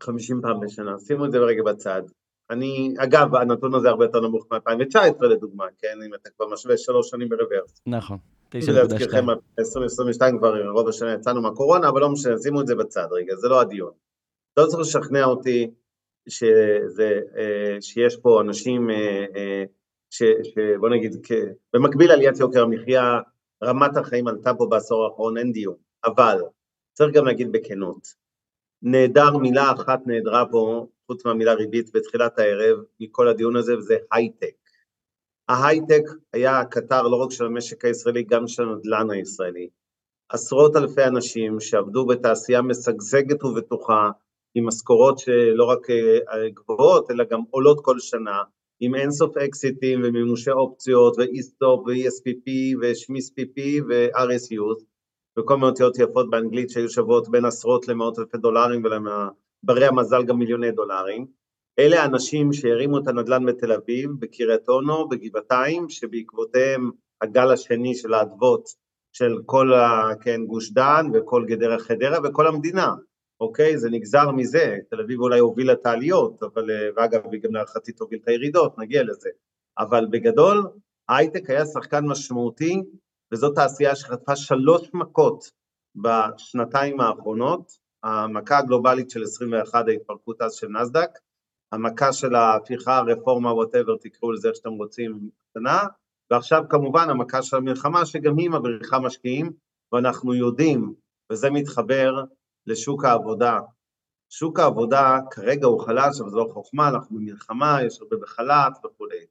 50 פעם בשנה, שימו את זה ברגע בצד. אני, אגב, הנתון הזה הרבה יותר נמוך מ-2019 לדוגמה, כן? אם אתה כבר משווה שלוש שנים ברוורס. נכון, 9.2. להזכירכם, 2022 כבר רוב השנה יצאנו מהקורונה, אבל לא משנה, שימו את זה בצד רגע, זה לא הדיון. לא צריך לשכנע אותי שזה, אה, שיש פה אנשים, אה, אה, ש, שבוא נגיד, במקביל לעליית יוקר המחיה, רמת החיים עלתה פה בעשור האחרון, אין דיון. אבל, צריך גם להגיד בכנות, נהדר, מילה אחת נהדרה פה, חוץ מהמילה ריבית בתחילת הערב, מכל הדיון הזה, וזה הייטק. ההייטק היה הקטר לא רק של המשק הישראלי, גם של הנדל"ן הישראלי. עשרות אלפי אנשים שעבדו בתעשייה משגשגת ובטוחה, עם משכורות שלא רק אה, גבוהות, אלא גם עולות כל שנה, עם אינסוף אקזיטים ומימושי אופציות ו-E-Stop ו-ESPP ושמיס PP ו-RSUs, וכל מיני אותיות יפות באנגלית שהיו שוות בין עשרות למאות אלפי דולרים ולברי המזל גם מיליוני דולרים. אלה האנשים שהרימו את הנדל"ן בתל אביב, בקריית אונו, בגבעתיים, שבעקבותיהם הגל השני של האדוות של כל ה, כן, גוש דן וכל גדרה חדרה וכל המדינה, אוקיי? זה נגזר מזה, תל אביב אולי הובילה את העליות, אבל, ואגב, היא גם להערכתי תוביל את הירידות, נגיע לזה. אבל בגדול, ההייטק היה שחקן משמעותי וזאת תעשייה שחטפה שלוש מכות בשנתיים האחרונות, המכה הגלובלית של 21, ההתפרקות אז של נסדק, המכה של ההפיכה, הרפורמה, whatever, תקראו לזה איך שאתם רוצים, קטנה, ועכשיו כמובן המכה של המלחמה, שגם היא מבריחה משקיעים, ואנחנו יודעים, וזה מתחבר לשוק העבודה. שוק העבודה כרגע הוא חלש, אבל זו לא חוכמה, אנחנו במלחמה, יש הרבה בחל"ת וכולי.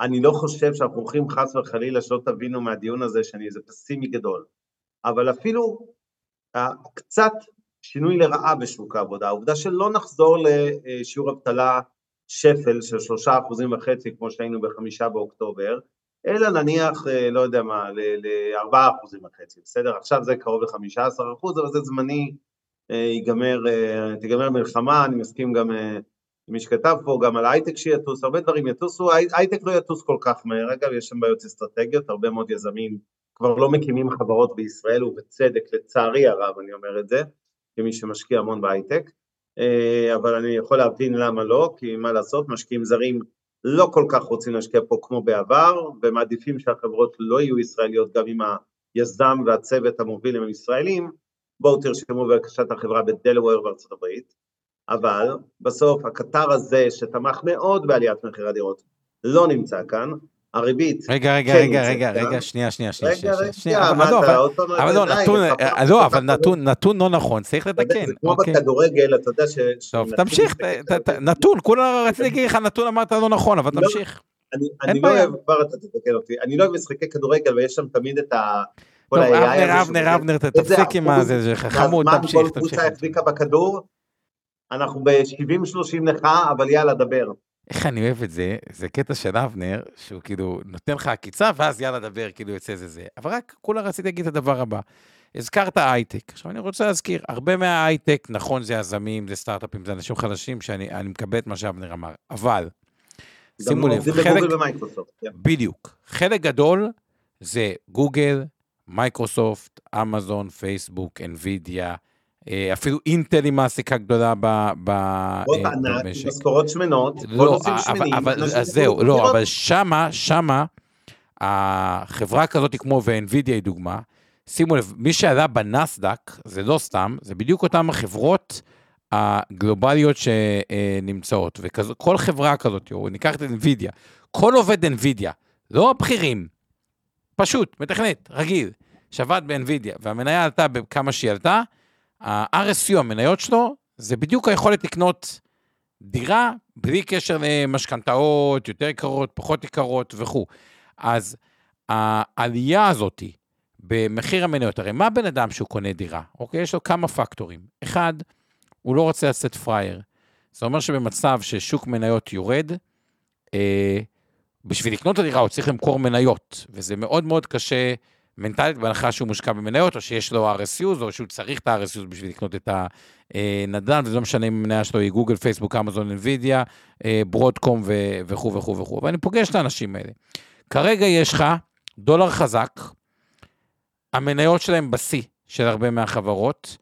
אני לא חושב שאנחנו הולכים חס וחלילה שלא תבינו מהדיון הזה שאני איזה פסימי גדול, אבל אפילו קצת שינוי לרעה בשוק העבודה, העובדה שלא נחזור לשיעור אבטלה שפל של שלושה אחוזים וחצי כמו שהיינו בחמישה באוקטובר, אלא נניח, אה, לא יודע מה, לארבעה אחוזים וחצי, בסדר? עכשיו זה קרוב לחמישה עשר אחוז, אבל זה זמני, אה, ייגמר, תיגמר מלחמה, אני מסכים גם מי שכתב פה גם על הייטק שיטוס, הרבה דברים יטוסו, הייטק לא יטוס כל כך מהר, אגב יש שם בעיות אסטרטגיות, הרבה מאוד יזמים כבר לא מקימים חברות בישראל, ובצדק, לצערי הרב אני אומר את זה, כמי שמשקיע המון בהייטק, אה, אבל אני יכול להבין למה לא, כי מה לעשות, משקיעים זרים לא כל כך רוצים להשקיע פה כמו בעבר, ומעדיפים שהחברות לא יהיו ישראליות, גם אם היזם והצוות המוביל הם ישראלים, בואו תרשמו בבקשת החברה בדלוור בארצות הברית, אבל בסוף הקטר הזה שתמך מאוד בעליית מחירי הדירות לא נמצא כאן, הריבית... רגע, רגע, כן רגע, רגע, רגע, שנייה, שנייה, שנייה. רגע, רגע, אתה עוד פעם... אבל לא, נתון, לא, אבל נתון לא נכון, צריך לתקן. זה כמו אוקיי. בכדורגל, אתה יודע ש... טוב, תמשיך, נתון, כולה רציתי להגיד לך נתון, אמרת לא נכון, אבל לא, תמשיך. אני לא אוהב, כבר אתה תתקן אותי, אני לא אוהב משחקי כדורגל ויש שם תמיד את ה... טוב, אבנר, אבנר, אבנר, תפסיק עם הזה, זה חמוד, תמשיך, תמשיך. כל קבוצה החזיקה בכדור, אנחנו ב-70-30 לך, אבל יאללה, דבר. איך אני אוהב את זה, זה קטע של אבנר, שהוא כאילו נותן לך עקיצה, ואז יאללה, דבר, כאילו יוצא זה זה. אבל רק כולה רציתי להגיד את הדבר הבא. הזכרת הייטק. עכשיו אני רוצה להזכיר, הרבה מההייטק, נכון, זה יזמים, זה סטארט-אפים, זה אנשים חלשים, שאני מקבל את מה שאבנר אמר, אבל שימו לב, חלק... כן. בדיוק. חלק גדול זה גוגל, מייקרוסופט, אמזון, פייסבוק, אנווידיה, אפילו אינטל היא מעסיקה גדולה במשק. משכורות שמנות, לא, אבל, אבל, אז זהו, לא, אבל שמה, שמה, החברה כזאת כמו ואנווידיה היא דוגמה, שימו לב, מי שעלה בנסדק, זה לא סתם, זה בדיוק אותן החברות הגלובליות שנמצאות, וכל חברה כזאת, או ניקח את אנווידיה, כל עובד אנווידיה, לא הבכירים, פשוט, מתכנת, רגיל, שעבד באנווידיה, והמניה עלתה בכמה שהיא עלתה, ה-RSU, המניות שלו, זה בדיוק היכולת לקנות דירה בלי קשר למשכנתאות, יותר יקרות, פחות יקרות וכו'. אז העלייה הזאתי במחיר המניות, הרי מה בן אדם שהוא קונה דירה? אוקיי? יש לו כמה פקטורים. אחד, הוא לא רוצה לצאת פראייר. זה אומר שבמצב ששוק מניות יורד, אה, בשביל לקנות את הדירה הוא צריך למכור מניות, וזה מאוד מאוד קשה מנטלית, בהנחה שהוא מושקע במניות, או שיש לו RSUs, או שהוא צריך את ה-RSUs בשביל לקנות את הנדל"ן, וזה לא משנה אם המניה שלו היא גוגל, פייסבוק, אמזון, אינווידיה, אה, ברודקום וכו' וכו' וכו'. ואני פוגש את האנשים האלה. כרגע יש לך דולר חזק, המניות שלהם בשיא של הרבה מהחברות,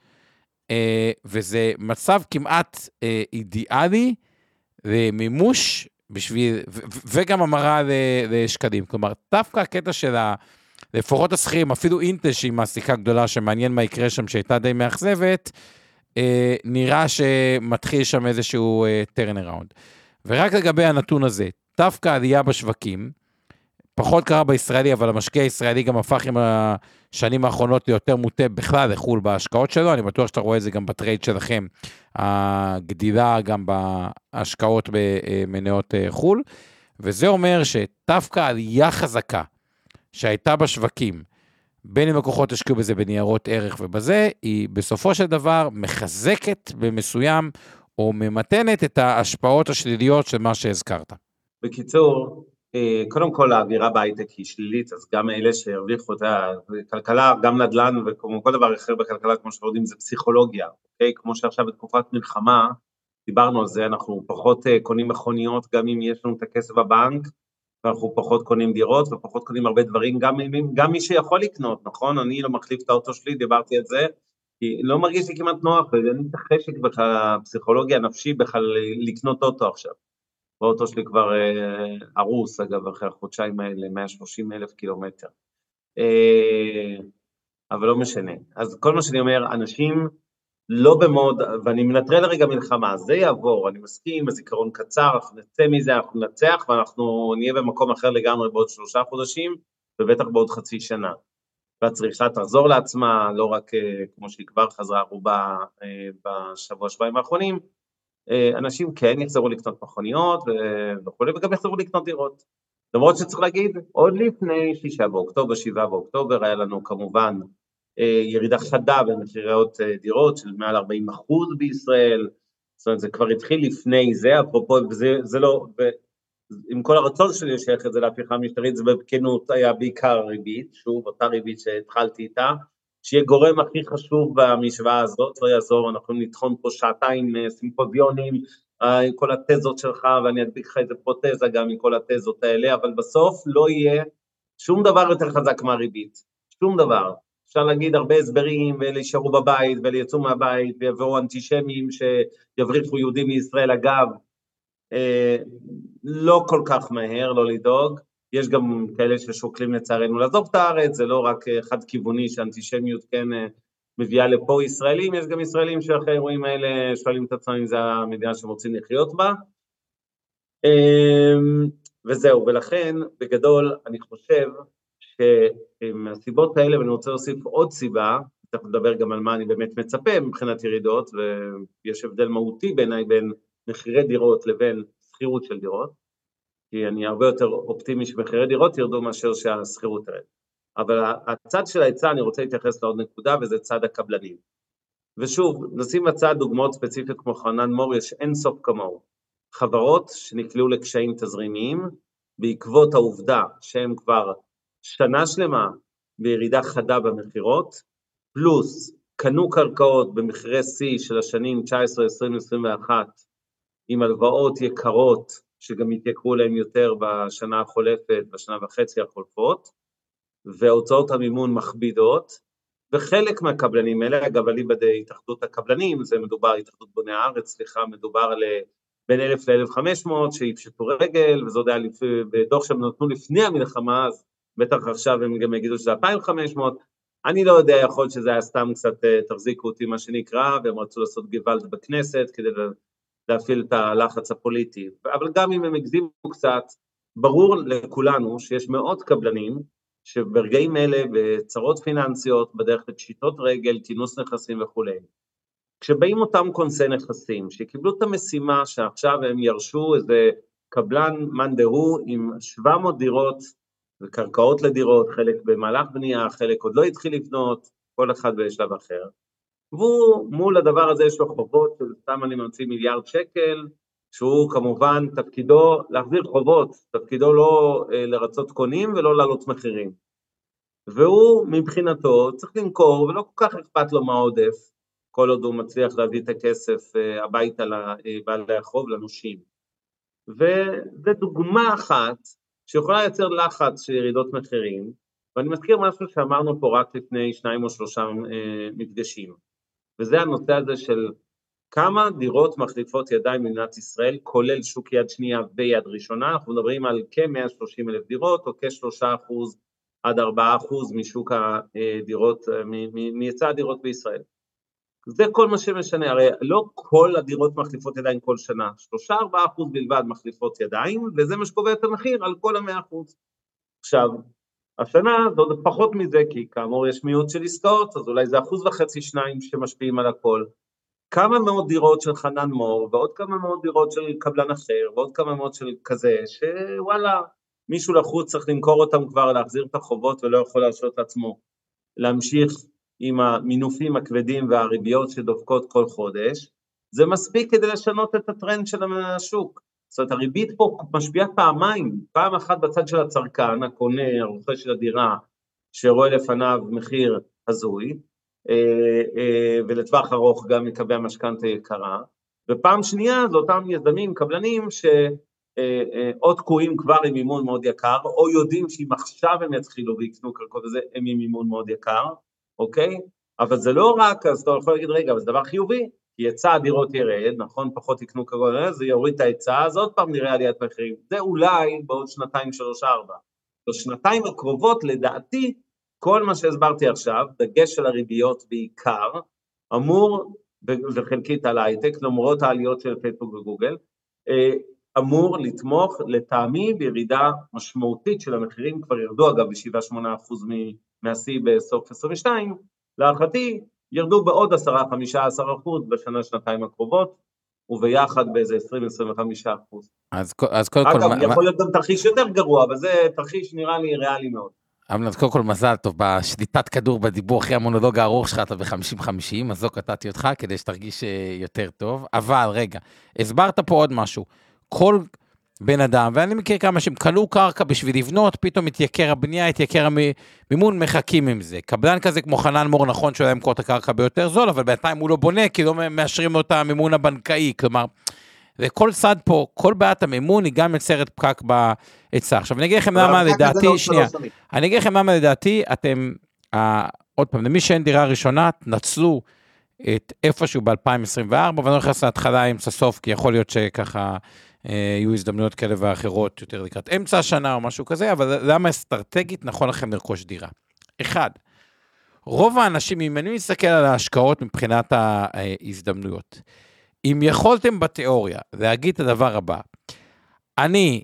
אה, וזה מצב כמעט אה, אידיאלי למימוש בשביל, וגם המרה לשקלים. כלומר, דווקא הקטע של ה... לפחות השכירים, אפילו אינטל שהיא מעסיקה גדולה, שמעניין מה יקרה שם, שהייתה די מאכזבת, אה, נראה שמתחיל שם איזשהו אה, turnaround. ורק לגבי הנתון הזה, דווקא עלייה בשווקים, פחות קרה בישראלי, אבל המשקיע הישראלי גם הפך עם השנים האחרונות ליותר מוטה בכלל לחו"ל בהשקעות שלו, אני בטוח שאתה רואה את זה גם בטרייד שלכם, הגדילה גם בהשקעות במניות אה, חו"ל, וזה אומר שדווקא עלייה חזקה שהייתה בשווקים, בין אם לקוחות השקיעו בזה בניירות ערך ובזה, היא בסופו של דבר מחזקת במסוים או ממתנת את ההשפעות השליליות של מה שהזכרת. בקיצור, אה, קודם כל האווירה בהייטק היא שלילית, אז גם אלה שהרוויחו את הכלכלה, גם נדל"ן וכמו כל דבר אחר בכלכלה, כמו שאנחנו יודעים, זה פסיכולוגיה, אוקיי? כמו שעכשיו בתקופת מלחמה, דיברנו על זה, אנחנו פחות אה, קונים מכוניות, גם אם יש לנו את הכסף בבנק, ואנחנו פחות קונים דירות ופחות קונים הרבה דברים, גם, גם מי שיכול לקנות, נכון? אני לא מחליף את האוטו שלי, דיברתי על זה, כי לא מרגיש לי כמעט נוח, ואין לי את החשק בכלל, הפסיכולוגיה הנפשי בכלל לקנות אוטו עכשיו. האוטו שלי כבר אה, הרוס, אגב, אחרי החודשיים האלה, 130 אלף קילומטר. אה, אבל לא משנה. אז כל מה שאני אומר, אנשים לא במוד, ואני מנטרל לרגע מלחמה, זה יעבור, אני מסכים, הזיכרון קצר, אנחנו נצא מזה, אנחנו ננצח, ואנחנו נהיה במקום אחר לגמרי בעוד שלושה חודשים, ובטח בעוד חצי שנה. והצריכה תחזור לעצמה, לא רק אה, כמו שהיא כבר חזרה רובה בשבוע, שבועיים האחרונים, אה, אנשים כן יחזרו לקנות מכוניות וכולי, וגם יחזרו לקנות דירות. למרות שצריך להגיד, עוד לפני שישה באוקטובר, שבעה באוקטובר, היה לנו כמובן אה, ירידה חדה במחירי אה, דירות של מעל 40 אחוז בישראל, זאת אומרת זה כבר התחיל לפני זה, אפרופו, וזה זה לא, עם כל הרצון שלי לשייך את זה להפיכה משטרית, זה בכנות היה בעיקר ריבית, שוב אותה ריבית שהתחלתי איתה, שיהיה גורם הכי חשוב במשוואה הזאת, לא יעזור, אנחנו יכולים לטחון פה שעתיים אה, סימפוזיונים אה, עם כל התזות שלך, ואני אדביק לך איזה פרוטזה גם עם כל התזות האלה, אבל בסוף לא יהיה שום דבר יותר חזק מהריבית, שום דבר. אפשר להגיד הרבה הסברים, ואלה יישארו בבית, ואלה יצאו מהבית, ויבואו אנטישמים שיבריחו יהודים מישראל. אגב, אה, לא כל כך מהר, לא לדאוג. יש גם כאלה ששוקלים לצערנו לעזוב את הארץ, זה לא רק אה, חד-כיווני שאנטישמיות כן אה, מביאה לפה ישראלים, יש גם ישראלים שאחרי האירועים האלה שואלים את עצמם אם זו המדינה שהם רוצים לחיות בה. אמ, וזהו, ולכן בגדול אני חושב שמהסיבות האלה, ואני רוצה להוסיף עוד סיבה, תכף נדבר גם על מה אני באמת מצפה מבחינת ירידות, ויש הבדל מהותי בעיניי בין מחירי דירות לבין שכירות של דירות, כי אני הרבה יותר אופטימי שמחירי דירות ירדו מאשר שהשכירות תרד. אבל הצד של ההיצע, אני רוצה להתייחס לעוד נקודה, וזה צד הקבלנים. ושוב, נשים בצד דוגמאות ספציפיות כמו חנן מור, יש אין סוף כמוהו. חברות שנקלעו לקשיים תזרימיים, בעקבות העובדה שהם כבר שנה שלמה בירידה חדה במכירות, פלוס קנו קרקעות במחירי שיא של השנים 19, 20, 21, עם הלוואות יקרות שגם התייקרו להם יותר בשנה החולפת, בשנה וחצי החולפות, והוצאות המימון מכבידות, וחלק מהקבלנים האלה, אגב, אליבא התאחדות הקבלנים, זה מדובר, התאחדות בוני הארץ, סליחה, מדובר על בין 1,000 ל-1,500 שיפשטו רגל, וזה עוד היה בדוח שהם נתנו לפני המלחמה, אז בטח עכשיו הם גם יגידו שזה 2,500, אני לא יודע, יכול להיות שזה היה סתם קצת, אה, תחזיקו אותי מה שנקרא, והם רצו לעשות גוואלד בכנסת כדי להפעיל את הלחץ הפוליטי, אבל גם אם הם הגזימו קצת, ברור לכולנו שיש מאות קבלנים שברגעים אלה בצרות פיננסיות, בדרך לפשיטות רגל, כינוס נכסים וכולי. כשבאים אותם כונסי נכסים, שקיבלו את המשימה שעכשיו הם ירשו איזה קבלן מאן דהוא עם 700 דירות וקרקעות לדירות, חלק במהלך בנייה, חלק עוד לא התחיל לבנות, כל אחד בשלב אחר. והוא, מול הדבר הזה יש לו חובות של סתם אני ממציא מיליארד שקל, שהוא כמובן תפקידו להחזיר חובות, תפקידו לא אה, לרצות קונים ולא להעלות מחירים. והוא מבחינתו צריך למכור ולא כל כך אכפת לו מה עודף, כל עוד הוא מצליח להביא את הכסף אה, הביתה לבעלי החוב, לנושים. וזו דוגמה אחת שיכולה לייצר לחץ של ירידות מחירים, ואני מזכיר משהו שאמרנו פה רק לפני שניים או שלושה אה, מפגשים, וזה הנושא הזה של כמה דירות מחליפות ידיים במדינת ישראל, כולל שוק יד שנייה ויד ראשונה, אנחנו מדברים על כ-130 אלף דירות, או כ-3 אחוז עד 4 אחוז משוק הדירות, מהיצע הדירות בישראל. זה כל מה שמשנה, הרי לא כל הדירות מחליפות ידיים כל שנה, 3-4 אחוז בלבד מחליפות ידיים, וזה מה שקובע את המחיר על כל ה-100 אחוז. עכשיו, השנה זה עוד פחות מזה, כי כאמור יש מיעוט של עסקאות, אז אולי זה אחוז וחצי שניים שמשפיעים על הכל. כמה מאות דירות של חנן מור, ועוד כמה מאות דירות של קבלן אחר, ועוד כמה מאות של כזה, שוואלה, מישהו לחוץ צריך למכור אותם כבר, להחזיר את החובות ולא יכול להרשות לעצמו להמשיך עם המינופים הכבדים והריביות שדופקות כל חודש, זה מספיק כדי לשנות את הטרנד של השוק. זאת אומרת, הריבית פה משפיעה פעמיים, פעם אחת בצד של הצרכן, הקונה, הרוכש של הדירה, שרואה לפניו מחיר הזוי, אה, אה, ולטווח ארוך גם מקבע משכנתה יקרה, ופעם שנייה זה אותם יזמים, קבלנים, שאו תקועים כבר עם מימון מאוד יקר, או יודעים שאם עכשיו הם יתחילו ויקנו קרקעות וזה, הם עם מימון מאוד יקר, אוקיי? אבל זה לא רק, אז אתה יכול להגיד, רגע, אבל זה דבר חיובי, כי היצע הדירות ירד, נכון? פחות יקנו כגון, זה יוריד את ההיצע, אז עוד פעם נראה עליית מחירים. זה אולי בעוד שנתיים, שלוש, ארבע. בשנתיים הקרובות, לדעתי, כל מה שהסברתי עכשיו, דגש של הריביות בעיקר, אמור, וחלקית על הייטק, למרות העליות של פייסבוק וגוגל, אה, אמור לתמוך לטעמי בירידה משמעותית של המחירים, כבר ירדו אגב ב-7-8% מהשיא בסוף 22, להערכתי ירדו בעוד 10-15% בשנה שנתיים הקרובות, וביחד באיזה 20-25 אז, אז קודם כל... אגב, מה... יכול להיות גם תרחיש יותר גרוע, אבל זה תרחיש נראה לי ריאלי מאוד. אמנון, קודם כל מזל טוב, בשליטת כדור בדיבור אחרי המונולוג הארוך שלך, אתה ב-50-50, אז לא קטעתי אותך כדי שתרגיש אה, יותר טוב. אבל רגע, הסברת פה עוד משהו. כל בן אדם, ואני מכיר כמה שהם קנו קרקע בשביל לבנות, פתאום התייקר הבנייה, התייקר המימון, מחכים עם זה. קבלן כזה כמו חנן מור, נכון שהוא היה למכור את הקרקע ביותר זול, אבל בינתיים הוא לא בונה, כי לא מאשרים לו את המימון הבנקאי. כלומר, וכל צד פה, כל בעיית המימון היא גם יוצרת פקק בהיצע. עכשיו, אני אגיד לכם למה לדעתי, לא שנייה, אני אגיד לכם למה לדעתי, אתם, עוד פעם, למי שאין דירה ראשונה, תנצלו את איפשהו ב-2024, ואני לא נכנס להתחלה, אמצע סוף, כי יכול להיות שככה יהיו הזדמנויות כאלה ואחרות יותר לקראת אמצע השנה או משהו כזה, אבל למה אסטרטגית נכון לכם לרכוש דירה? אחד, רוב האנשים, אם אני מסתכל על ההשקעות מבחינת ההזדמנויות, אם יכולתם בתיאוריה להגיד את הדבר הבא, אני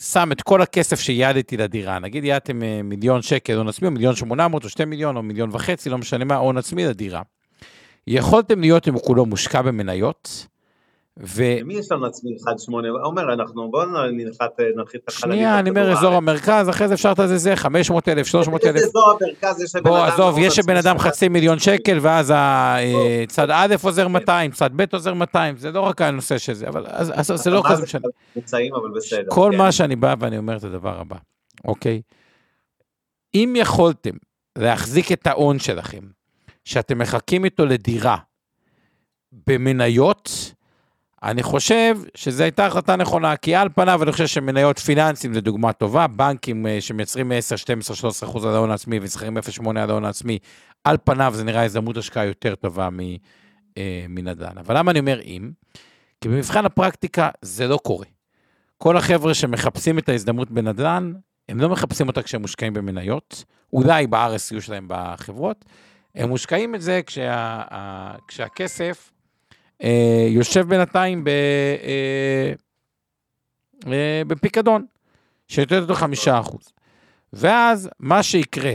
שם את כל הכסף שיעדתי לדירה, נגיד יעדתם אה, מיליון שקל הון עצמי, או מיליון שמונה מאות, או שתי מיליון, או מיליון וחצי, לא משנה מה, הון עצמי לדירה. יכולתם להיות עם כולו מושקע במניות, ו... מי יש לנו עצמי 1.8? אומר, אנחנו בואו ננחת, נרחיב את החללים. שנייה, אני אומר אזור המרכז, אחרי זה אפשר את זה, 500 אלף, 300 אלף. אזור המרכז יש לבן אדם... בוא, עזוב, יש לבן אדם חצי מיליון שקל, ואז צד א' עוזר 200, צד ב' עוזר 200, זה לא רק הנושא של זה, אבל זה לא כזה משנה. כל כן. מה שאני בא ואני אומר את הדבר הבא, אוקיי? אם יכולתם להחזיק את ההון שלכם, שאתם מחכים איתו לדירה, במניות, אני חושב שזו הייתה החלטה נכונה, כי על פניו אני חושב שמניות פיננסיים זה דוגמה טובה, בנקים אה, שמייצרים 10, 12, 13 אחוז על ההון העצמי וזכרים 0.8 על ההון העצמי, על פניו זה נראה הזדמנות השקעה יותר טובה אה, מנדל"ן. אבל למה אני אומר אם? כי במבחן הפרקטיקה זה לא קורה. כל החבר'ה שמחפשים את ההזדמנות בנדל"ן, הם לא מחפשים אותה כשהם מושקעים במניות, אולי ב-RSU שלהם בחברות, הם מושקעים את זה כשה, כשהכסף אה, יושב בינתיים ב, אה, אה, בפיקדון, שיותר אותו חמישה אחוז. ואז מה שיקרה,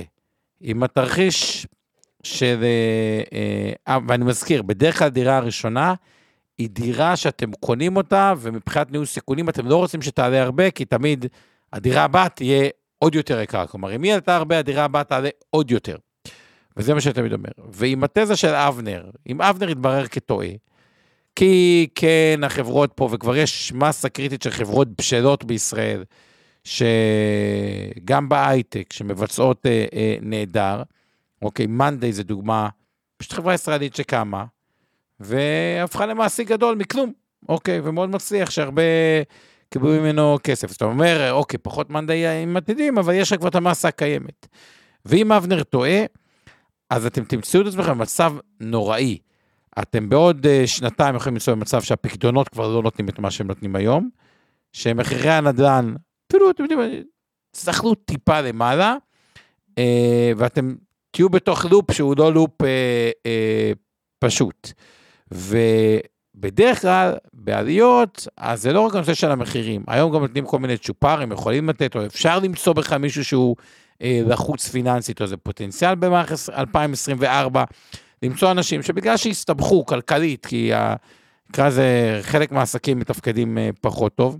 אם התרחיש של, אה, אה, ואני מזכיר, בדרך כלל דירה הראשונה, היא דירה שאתם קונים אותה, ומבחינת ניהול סיכונים אתם לא רוצים שתעלה הרבה, כי תמיד הדירה הבאה תהיה עוד יותר יקרה. כלומר, אם היא עלתה הרבה, הדירה הבאה תעלה עוד יותר. וזה מה שאני תמיד אומר. ועם התזה של אבנר, אם אבנר יתברר כטועה, כי כן, החברות פה, וכבר יש מסה קריטית של חברות בשלות בישראל, שגם בהייטק, שמבצעות אה, אה, נהדר, אוקיי, מאנדיי זה דוגמה, פשוט חברה ישראלית שקמה, והפכה למעסיק גדול מכלום, אוקיי, ומאוד מצליח, שהרבה קיבלו ממנו כסף. זאת אומרת, אוקיי, פחות מאנדיי עם עתידים, אבל יש לך כבר את המסה הקיימת. ואם אבנר טועה, אז אתם תמצאו את עצמכם במצב נוראי. אתם בעוד uh, שנתיים יכולים למצוא במצב שהפקדונות כבר לא נותנים את מה שהם נותנים היום, שמחירי הנדל"ן, אפילו, אתם יודעים, צחלו טיפה למעלה, uh, ואתם תהיו בתוך לופ שהוא לא לופ uh, פשוט. ובדרך כלל, בעליות, אז זה לא רק הנושא של המחירים, היום גם נותנים כל מיני צ'ופרים, יכולים לתת, או אפשר למצוא בכלל מישהו שהוא אה, לחוץ פיננסית, או זה פוטנציאל במערכת 2024, למצוא אנשים שבגלל שהסתבכו כלכלית, כי נקרא לזה חלק מהעסקים מתפקדים אה, פחות טוב,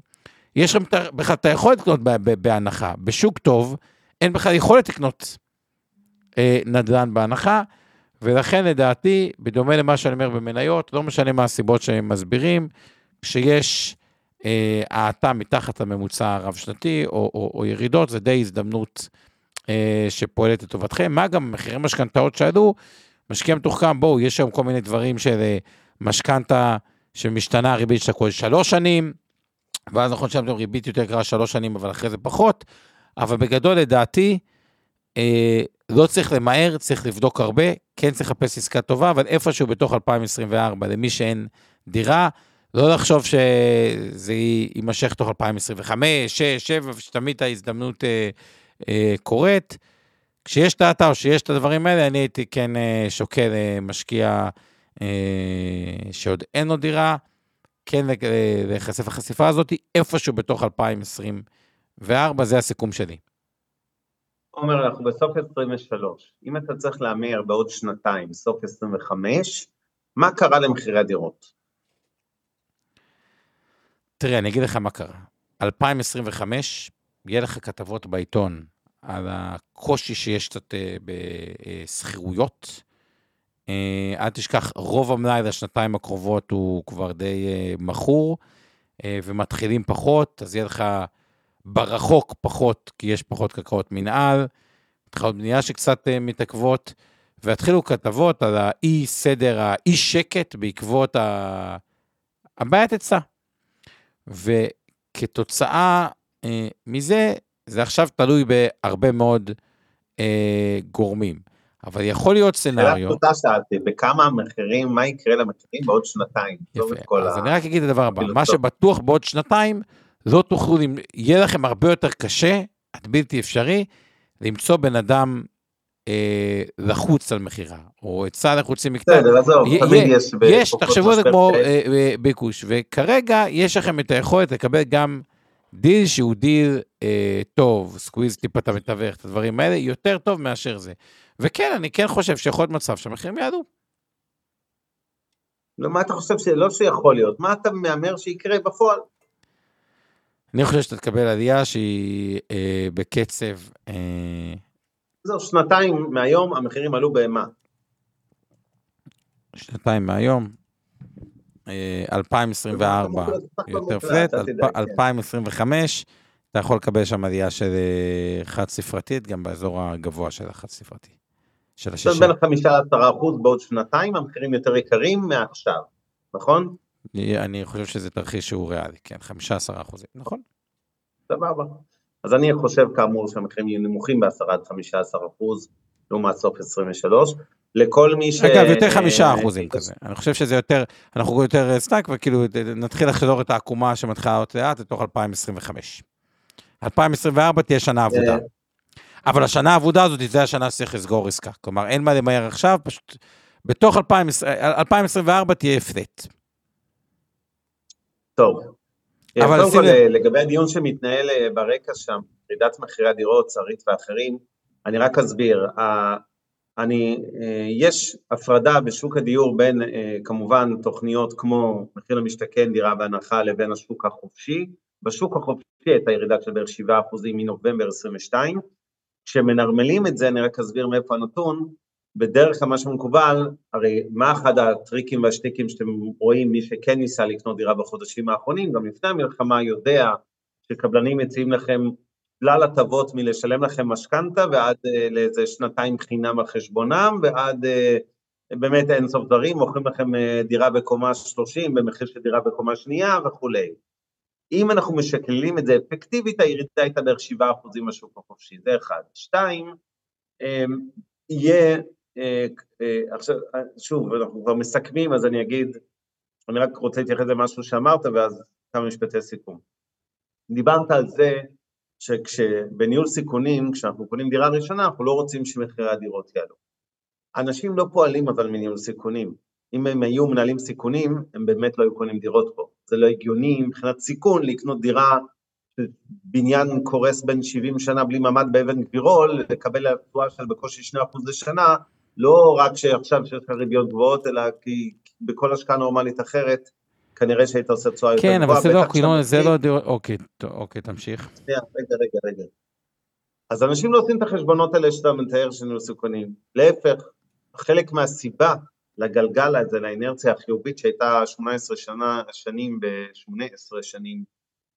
יש לכם בכלל את היכולת לקנות בהנחה. בשוק טוב, אין בכלל יכולת לקנות אה, נדל"ן בהנחה, ולכן לדעתי, בדומה למה שאני אומר במניות, לא משנה מה הסיבות שהם מסבירים, כשיש האטה אה, מתחת לממוצע הרב-שנתי, או, או, או ירידות, זה די הזדמנות אה, שפועלת לטובתכם. מה גם מחירי משכנתאות שעלו, משקיע מתוחכם, בואו, יש היום כל מיני דברים של אה, משכנתה שמשתנה הריבית שלה כל שלוש שנים, ואז נכון שם ריבית יותר קרה שלוש שנים, אבל אחרי זה פחות, אבל בגדול לדעתי, אה, לא צריך למהר, צריך לבדוק הרבה, כן צריך לחפש עסקה טובה, אבל איפשהו בתוך 2024, למי שאין דירה, לא לחשוב שזה יימשך תוך 2025, 6, 7, ושתמיד ההזדמנות אה, אה, קורית. כשיש האתר, או שיש את הדברים האלה, אני הייתי כן אה, שוקל אה, משקיע אה, שעוד אין לו דירה, כן להיחשף לחשיפה הזאת, איפשהו בתוך 2024, זה הסיכום שלי. עומר, אנחנו בסוף 23. אם אתה צריך להמר בעוד שנתיים, בסוף 25, מה קרה למחירי הדירות? תראה, אני אגיד לך מה קרה. 2025, יהיה לך כתבות בעיתון על הקושי שיש קצת אה, בשכירויות. אה, אל תשכח, רוב המלאי לשנתיים הקרובות הוא כבר די אה, מכור, ומתחילים פחות, אז יהיה לך ברחוק פחות, כי יש פחות קרקעות מנהל, התחלות בנייה שקצת מתעכבות, והתחילו כתבות על האי סדר, האי שקט בעקבות הבעיית היצע. וכתוצאה מזה, זה עכשיו תלוי בהרבה מאוד אה, גורמים. אבל יכול להיות סצנריו... שאלה פשוטה שאלתי, בכמה המחירים, מה יקרה למחירים בעוד שנתיים? יפה, אז ה... אני רק אגיד את הדבר הבא, מה שבטוח בעוד שנתיים, לא תוכלו, יהיה לכם הרבה יותר קשה, עד בלתי אפשרי, למצוא בן אדם אה, לחוץ על מכירה, או היצע לחוצים מקטע. בסדר, עזוב, תמיד יש... יש, תחשבו על זה כמו אה, אה, ביקוש, וכרגע יש לכם את היכולת לקבל גם דיל שהוא דיל אה, טוב, squeeze טיפה את המתווך, את הדברים האלה, יותר טוב מאשר זה. וכן, אני כן חושב שיכול להיות מצב שהמחירים יעלו. לא, מה אתה חושב שלא שיכול להיות? מה אתה מהמר שיקרה בפועל? אני חושב שאתה תקבל עלייה שהיא אה, בקצב... אה... זהו, שנתיים מהיום המחירים עלו במה? שנתיים מהיום, 2024 יותר פלט, 2025 אתה יכול לקבל שם עלייה של אה, חד ספרתית, גם באזור הגבוה של החד ספרתי. של השישה. בין החמישה לעשרה אחוז בעוד שנתיים, המחירים יותר יקרים מעכשיו, נכון? אני חושב שזה תרחיש שהוא ריאלי, כן, 15 אחוזים, נכון? סבבה. אז אני חושב כאמור שהמחירים יהיו נמוכים ב-10 עד 15 אחוז, לעומת סוף 23. לכל מי ש... אגב, יותר חמישה אחוזים כזה. אני חושב שזה יותר, אנחנו יותר stuck, וכאילו נתחיל לחזור את העקומה שמתחילה לעלות לאט לתוך 2025. 2024 תהיה שנה אבודה. אבל השנה האבודה הזאת, זה השנה שצריך לסגור עסקה. כלומר, אין מה למהר עכשיו, פשוט בתוך 2024 תהיה הפסט. טוב. אבל קודם כל, לגבי הדיון שמתנהל אה, ברקע שם, ירידת מחירי הדירות, שרית ואחרים, אני רק אסביר. אני, אה, יש הפרדה בשוק הדיור בין אה, כמובן תוכניות כמו מחיר למשתכן, דירה בהנחה, לבין השוק החופשי. בשוק החופשי הייתה ירידה של בערך 7% מנובמבר 22. כשמנרמלים את זה, אני רק אסביר מאיפה הנתון, בדרך כלל מה שמקובל, הרי מה אחד הטריקים והשטיקים שאתם רואים, מי שכן ניסה לקנות דירה בחודשים האחרונים, גם לפני המלחמה יודע שקבלנים מציעים לכם כלל הטבות מלשלם לכם משכנתה ועד uh, לאיזה שנתיים חינם על חשבונם ועד uh, באמת אין סוף דברים, מוכרים לכם uh, דירה בקומה 30 במחיר של דירה בקומה שנייה וכולי. אם אנחנו משקללים את זה אפקטיבית, הירידה הייתה בערך 7% בשוק החופשי, זה אחד. שתיים, um, יהיה, uh, uh, עכשיו, שוב, אנחנו כבר מסכמים, אז אני אגיד, אני רק רוצה להתייחס למשהו שאמרת, ואז כמה משפטי סיכום. דיברת על זה שכשבניהול סיכונים, כשאנחנו קונים דירה ראשונה, אנחנו לא רוצים שמחירי הדירות יעלו. אנשים לא פועלים אבל מניהול סיכונים. אם הם היו מנהלים סיכונים, הם באמת לא היו קונים דירות פה. זה לא הגיוני מבחינת סיכון לקנות דירה בניין קורס בין 70 שנה בלי ממ"ד באבן גבירול, לקבל תשואה של בקושי 2% לשנה, לא רק שעכשיו שיש לך ריביות גבוהות, אלא כי בכל השקעה נורמלית אחרת, כנראה שהיית עושה תשואה יותר גבוהה. כן, אבל זה לא, זה לא, אוקיי, אוקיי, תמשיך. שנייה, רגע, רגע, רגע. אז אנשים לא עושים את החשבונות האלה שאתה מתאר שהם מסוכנים. להפך, חלק מהסיבה לגלגל הזה, לאינרציה החיובית שהייתה 18 שנה, שנים, ב-18 שנים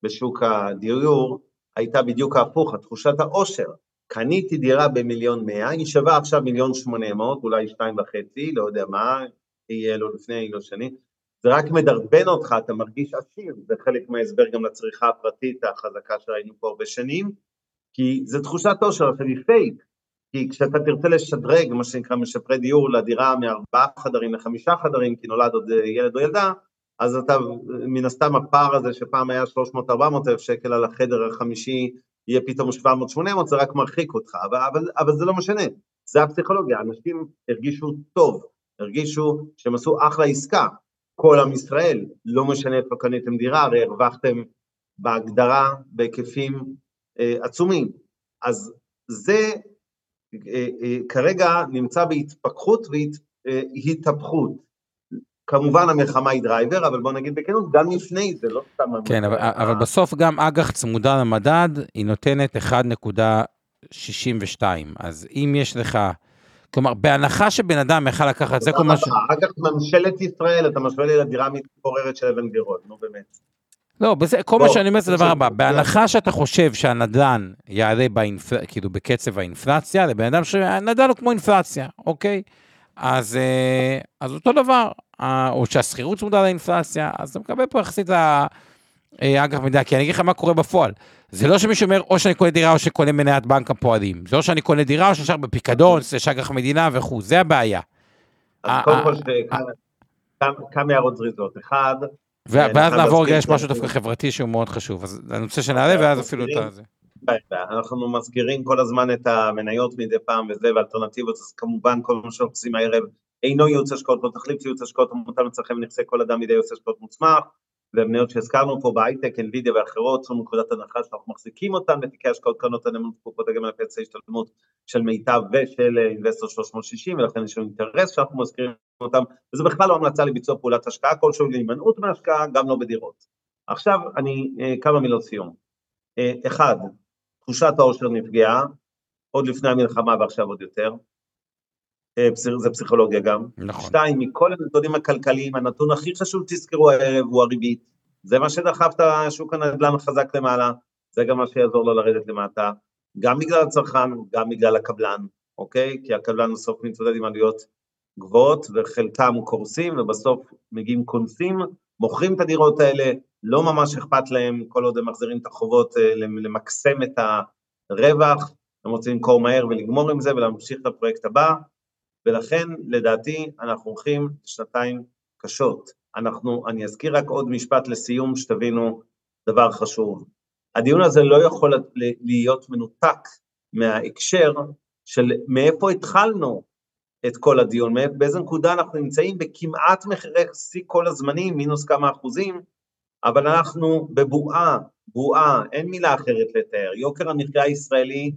בשוק הדיור, הייתה בדיוק ההפוך, התחושת העושר. קניתי דירה במיליון מאה, היא שווה עכשיו מיליון שמונה מאות, אולי שתיים וחצי, לא יודע מה, יהיה לו לפני, לא שני, זה רק מדרבן אותך, אתה מרגיש עשיר, זה חלק מההסבר גם לצריכה הפרטית החזקה שראינו פה הרבה שנים, כי זה תחושת עושר, עכשיו היא פייק, כי כשאתה תרצה לשדרג, מה שנקרא משפרי דיור, לדירה מארבעה חדרים לחמישה חדרים, כי נולד עוד ילד או ילדה, אז אתה, מן הסתם הפער הזה שפעם היה 300-400 אלף שקל על החדר החמישי, יהיה פתאום 700-800, זה רק מרחיק אותך, אבל, אבל, אבל זה לא משנה, זה הפסיכולוגיה, אנשים הרגישו טוב, הרגישו שהם עשו אחלה עסקה, כל עם ישראל, לא משנה איפה קניתם דירה, הרי הרווחתם בהגדרה בהיקפים אה, עצומים. אז זה אה, אה, כרגע נמצא בהתפכחות והתהפכות. אה, כמובן המלחמה היא driver, אבל בוא נגיד בכנות, גם לפני זה, לא סתם... כן, אבל, אבל בסוף גם אג"ח צמודה למדד, היא נותנת 1.62. אז אם יש לך... כלומר, בהנחה שבן אדם יכל לקחת, זה כל מה ש... אגב, ממשלת ישראל, אתה משווה לי לדירה מתפוררת של אבן גבירול, נו באמת. לא, בזה, כל מה שאני אומר זה דבר הבא, בהנחה שאתה חושב שהנדל"ן יעלה כאילו בקצב האינפלציה, לבן אדם שהנדל"ן הוא כמו אינפלציה, אוקיי? אז, אה, אז אותו דבר, או שהשכירות צמודה לאינפלציה, אז אתה מקבל פה יחסית לאג"ח מידע, כי אני אגיד לך מה קורה בפועל. זה לא שמישהו אומר, או שאני קונה דירה או שקונה מניית בנק הפועלים. זה או שאני קונה דירה או שנשאר בפיקדון, זה שאג"ח מדינה וכו', זה הבעיה. אז קודם כל, כמה הערות זריזות. אחד, ואז נעבור יש משהו דווקא חברתי שהוא מאוד חשוב, אז אני רוצה שנעלה ואז אפילו את זה. אנחנו מזכירים כל הזמן את המניות מדי פעם וזה, ואלטרנטיבות, אז כמובן כל מה שאנחנו עושים הערב אינו ייעוץ השקעות, לא תחליף ייעוץ השקעות, מותר לצרכם נכסי כל אדם מידי ייעוץ השקעות מוצמח, והמניות שהזכרנו פה בהייטק, NVIDIA ואחרות, זו נקודת הנחה שאנחנו מחזיקים אותן בתיקי השקעות קרנות הנאמנות קופות הגמל הפנסיה השתלמות של מיטב ושל אינבסטור 360, ולכן יש לנו אינטרס שאנחנו מזכירים אותם, וזה בכלל לא המלצה לביצוע פעולת השקעה כלשהו, להימנעות מהשקעה, גם לא בדירות. עכשיו אני, אה, כמה מילות סיום. אה, אחד, תחושת העושר נפגעה, עוד לפני המלחמה ועכשיו עוד יותר. אה, זה פסיכולוגיה גם. נכון. שתיים, מכל הנתונים הכלכליים, הנתון הכי חשוב תזכרו הערב הוא הריבית. זה מה שדחף את השוק הנדל"ן חזק למעלה, זה גם מה שיעזור לו לרדת למטה, גם בגלל הצרכן, גם בגלל הקבלן, אוקיי? כי הקבלן בסוף מתמודד עם עלויות גבוהות, וחלקם קורסים, ובסוף מגיעים קונסים, מוכרים את הדירות האלה, לא ממש אכפת להם כל עוד הם מחזירים את החובות אה, למקסם את הרווח, הם רוצים למכור מהר ולגמור עם זה ולהמשיך את הפרויקט הבא, ולכן לדעתי אנחנו הולכים לשנתיים קשות. אנחנו, אני אזכיר רק עוד משפט לסיום שתבינו דבר חשוב. הדיון הזה לא יכול להיות מנותק מההקשר של מאיפה התחלנו את כל הדיון, באיזה נקודה אנחנו נמצאים בכמעט מחירי שיא כל הזמנים, מינוס כמה אחוזים, אבל אנחנו בבועה, בועה, אין מילה אחרת לתאר. יוקר המחיה הישראלי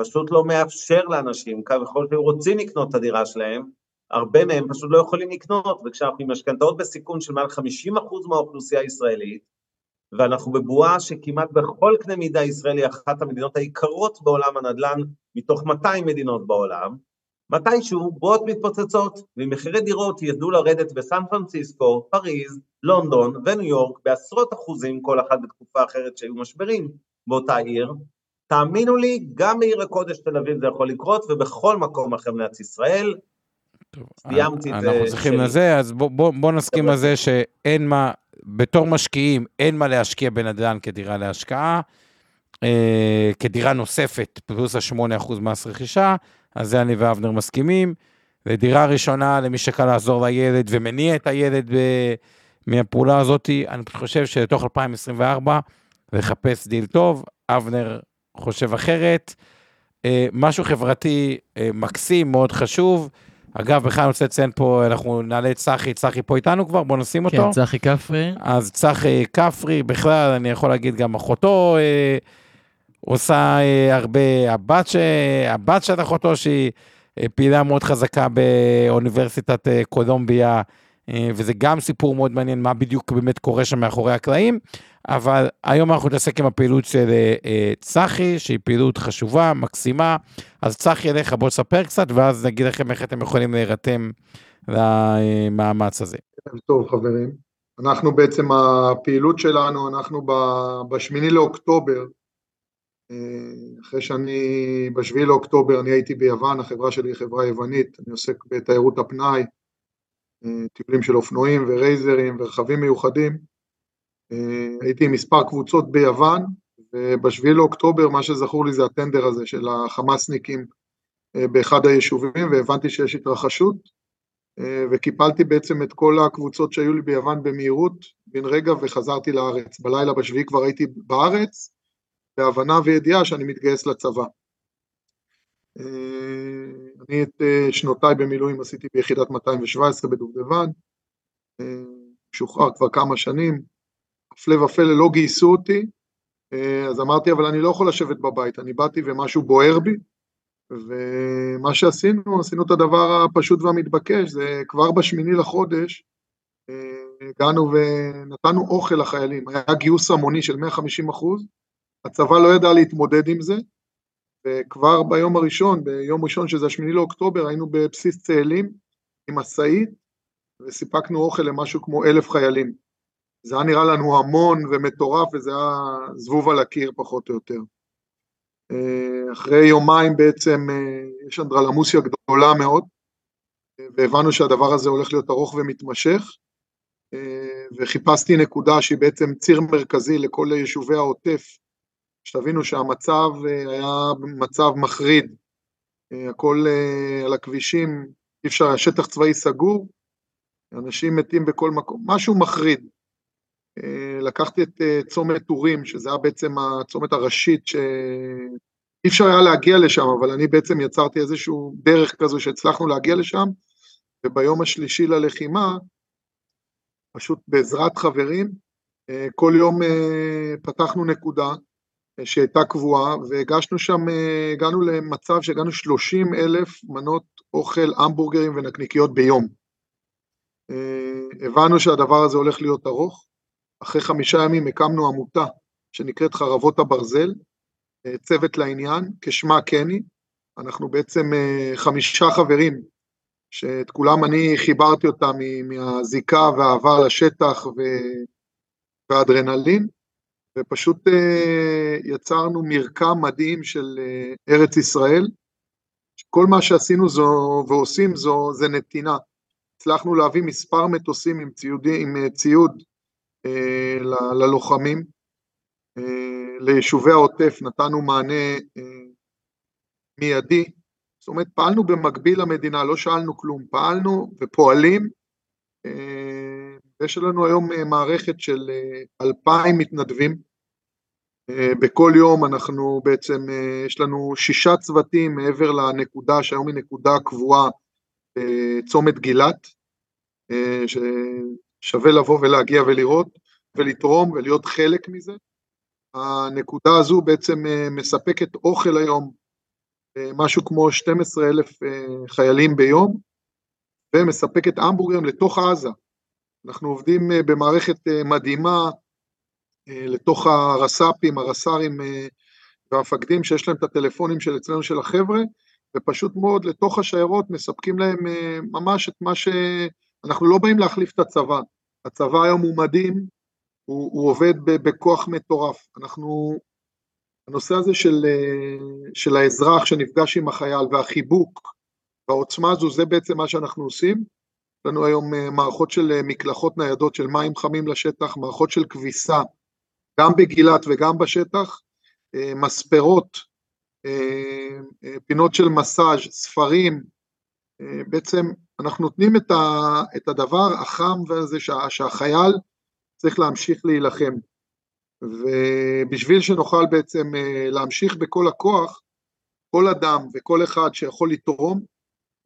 פשוט לא מאפשר לאנשים, ככל שהם רוצים לקנות את הדירה שלהם, הרבה מהם פשוט לא יכולים לקנות, וכשאנחנו עם משכנתאות בסיכון של מעל 50% מהאוכלוסייה הישראלית, ואנחנו בבועה שכמעט בכל קנה מידה ישראל היא אחת המדינות היקרות בעולם הנדל"ן, מתוך 200 מדינות בעולם, מתישהו בועות מתפוצצות, ומחירי דירות ידעו לרדת בסן פרנסיסקו, פריז, לונדון וניו יורק בעשרות אחוזים כל אחת בתקופה אחרת שהיו משברים באותה עיר. תאמינו לי, גם בעיר הקודש תל אביב זה יכול לקרות, ובכל מקום אחר במדינת ישראל. סיימתי את זה. אנחנו צריכים לזה, אז בוא, בוא, בוא נסכים על זה שאין מה, בתור משקיעים, אין מה להשקיע בנדל"ן כדירה להשקעה. אה, כדירה נוספת, פלוס ה-8% מס רכישה, אז זה אני ואבנר מסכימים. ודירה ראשונה למי שקל לעזור לילד ומניע את הילד ב... מהפעולה הזאת, אני חושב שלתוך 2024 לחפש דיל טוב, אבנר חושב אחרת. אה, משהו חברתי אה, מקסים, מאוד חשוב. אגב, בכלל אני רוצה לציין פה, אנחנו נעלה את צחי, צחי פה איתנו כבר, בואו נשים אותו. כן, צחי כפרי. אז צחי כפרי, בכלל, אני יכול להגיד גם אחותו אה, עושה אה, הרבה, הבת, ש... הבת של אחותו, שהיא אה, פעילה מאוד חזקה באוניברסיטת אה, קולומביה, אה, וזה גם סיפור מאוד מעניין, מה בדיוק באמת קורה שם מאחורי הקלעים. אבל היום אנחנו נתעסק עם הפעילות של אה, אה, צחי, שהיא פעילות חשובה, מקסימה. אז צחי אליך, בוא תספר קצת, ואז נגיד לכם איך אתם יכולים להירתם למאמץ הזה. טוב, חברים. אנחנו בעצם, הפעילות שלנו, אנחנו בשמיני לאוקטובר, אה, אחרי שאני, בשביעי לאוקטובר אני הייתי ביוון, החברה שלי היא חברה יוונית, אני עוסק בתיירות הפנאי, טיולים של אופנועים ורייזרים ורכבים מיוחדים. אה, הייתי עם מספר קבוצות ביוון, ובשביעי לאוקטובר מה שזכור לי זה הטנדר הזה של החמאסניקים אה, באחד היישובים, והבנתי שיש התרחשות, אה, וקיפלתי בעצם את כל הקבוצות שהיו לי ביוון במהירות, בן רגע וחזרתי לארץ. בלילה בשביעי כבר הייתי בארץ, בהבנה וידיעה שאני מתגייס לצבא. אני את שנותיי במילואים עשיתי ביחידת 217 בדובדבן, משוחרר כבר כמה שנים, הפלא ופלא לא גייסו אותי, אה, אז אמרתי, אבל אני לא יכול לשבת בבית, אני באתי ומשהו בוער בי, ומה שעשינו, עשינו את הדבר הפשוט והמתבקש, זה כבר בשמיני לחודש, אה, הגענו ונתנו אוכל לחיילים, היה גיוס המוני של 150 אחוז, הצבא לא ידע להתמודד עם זה, וכבר ביום הראשון, ביום ראשון שזה השמיני לאוקטובר, היינו בבסיס צאלים עם משאית, וסיפקנו אוכל למשהו כמו אלף חיילים. זה היה נראה לנו המון ומטורף וזה היה זבוב על הקיר פחות או יותר. אה, אחרי יומיים בעצם אה, יש אנדרלמוסיה גדולה מאוד והבנו שהדבר הזה הולך להיות ארוך ומתמשך אה, וחיפשתי נקודה שהיא בעצם ציר מרכזי לכל יישובי העוטף שתבינו שהמצב היה מצב מחריד, הכל על הכבישים, אי אפשר, השטח צבאי סגור, אנשים מתים בכל מקום, משהו מחריד. אה, לקחתי את אה, צומת טורים, שזה היה בעצם הצומת הראשית שאי אפשר היה להגיע לשם, אבל אני בעצם יצרתי איזשהו דרך כזו שהצלחנו להגיע לשם, וביום השלישי ללחימה, פשוט בעזרת חברים, אה, כל יום פתחנו נקודה שהייתה קבועה, והגשנו שם, הגענו למצב שהגענו 30 אלף מנות אוכל, המבורגרים ונקניקיות ביום. הבנו שהדבר הזה הולך להיות ארוך, אחרי חמישה ימים הקמנו עמותה שנקראת חרבות הברזל, אה, צוות לעניין, כשמה קני, אנחנו בעצם אה, חמישה חברים, שאת כולם אני חיברתי אותם מהזיקה והעבר לשטח והאדרנלין, ופשוט אה, יצרנו מרקם מדהים של ארץ ישראל, כל מה שעשינו זו, ועושים זו, זה נתינה. הצלחנו להביא מספר מטוסים עם, ציוד, עם ציוד ללוחמים. ליישובי העוטף נתנו מענה מיידי, זאת אומרת פעלנו במקביל למדינה, לא שאלנו כלום, פעלנו ופועלים, יש לנו היום מערכת של אלפיים מתנדבים, בכל יום אנחנו בעצם, יש לנו שישה צוותים מעבר לנקודה שהיום היא נקודה קבועה בצומת גילת, ששווה לבוא ולהגיע ולראות ולתרום ולהיות חלק מזה. הנקודה הזו בעצם מספקת אוכל היום, משהו כמו 12 אלף חיילים ביום, ומספקת המבורגרים לתוך עזה. אנחנו עובדים במערכת מדהימה, לתוך הרס"פים, הרס"רים והמפקדים שיש להם את הטלפונים של אצלנו של החבר'ה, ופשוט מאוד לתוך השיירות מספקים להם ממש את מה ש... אנחנו לא באים להחליף את הצבא, הצבא היום הוא מדהים, הוא, הוא עובד בכוח מטורף, אנחנו, הנושא הזה של, של האזרח שנפגש עם החייל והחיבוק והעוצמה הזו, זה בעצם מה שאנחנו עושים, יש לנו היום מערכות של מקלחות ניידות של מים חמים לשטח, מערכות של כביסה, גם בגילת וגם בשטח, מספרות, פינות של מסאז', ספרים, בעצם אנחנו נותנים את, ה, את הדבר החם והזה שה, שהחייל צריך להמשיך להילחם. ובשביל שנוכל בעצם להמשיך בכל הכוח, כל אדם וכל אחד שיכול לתרום,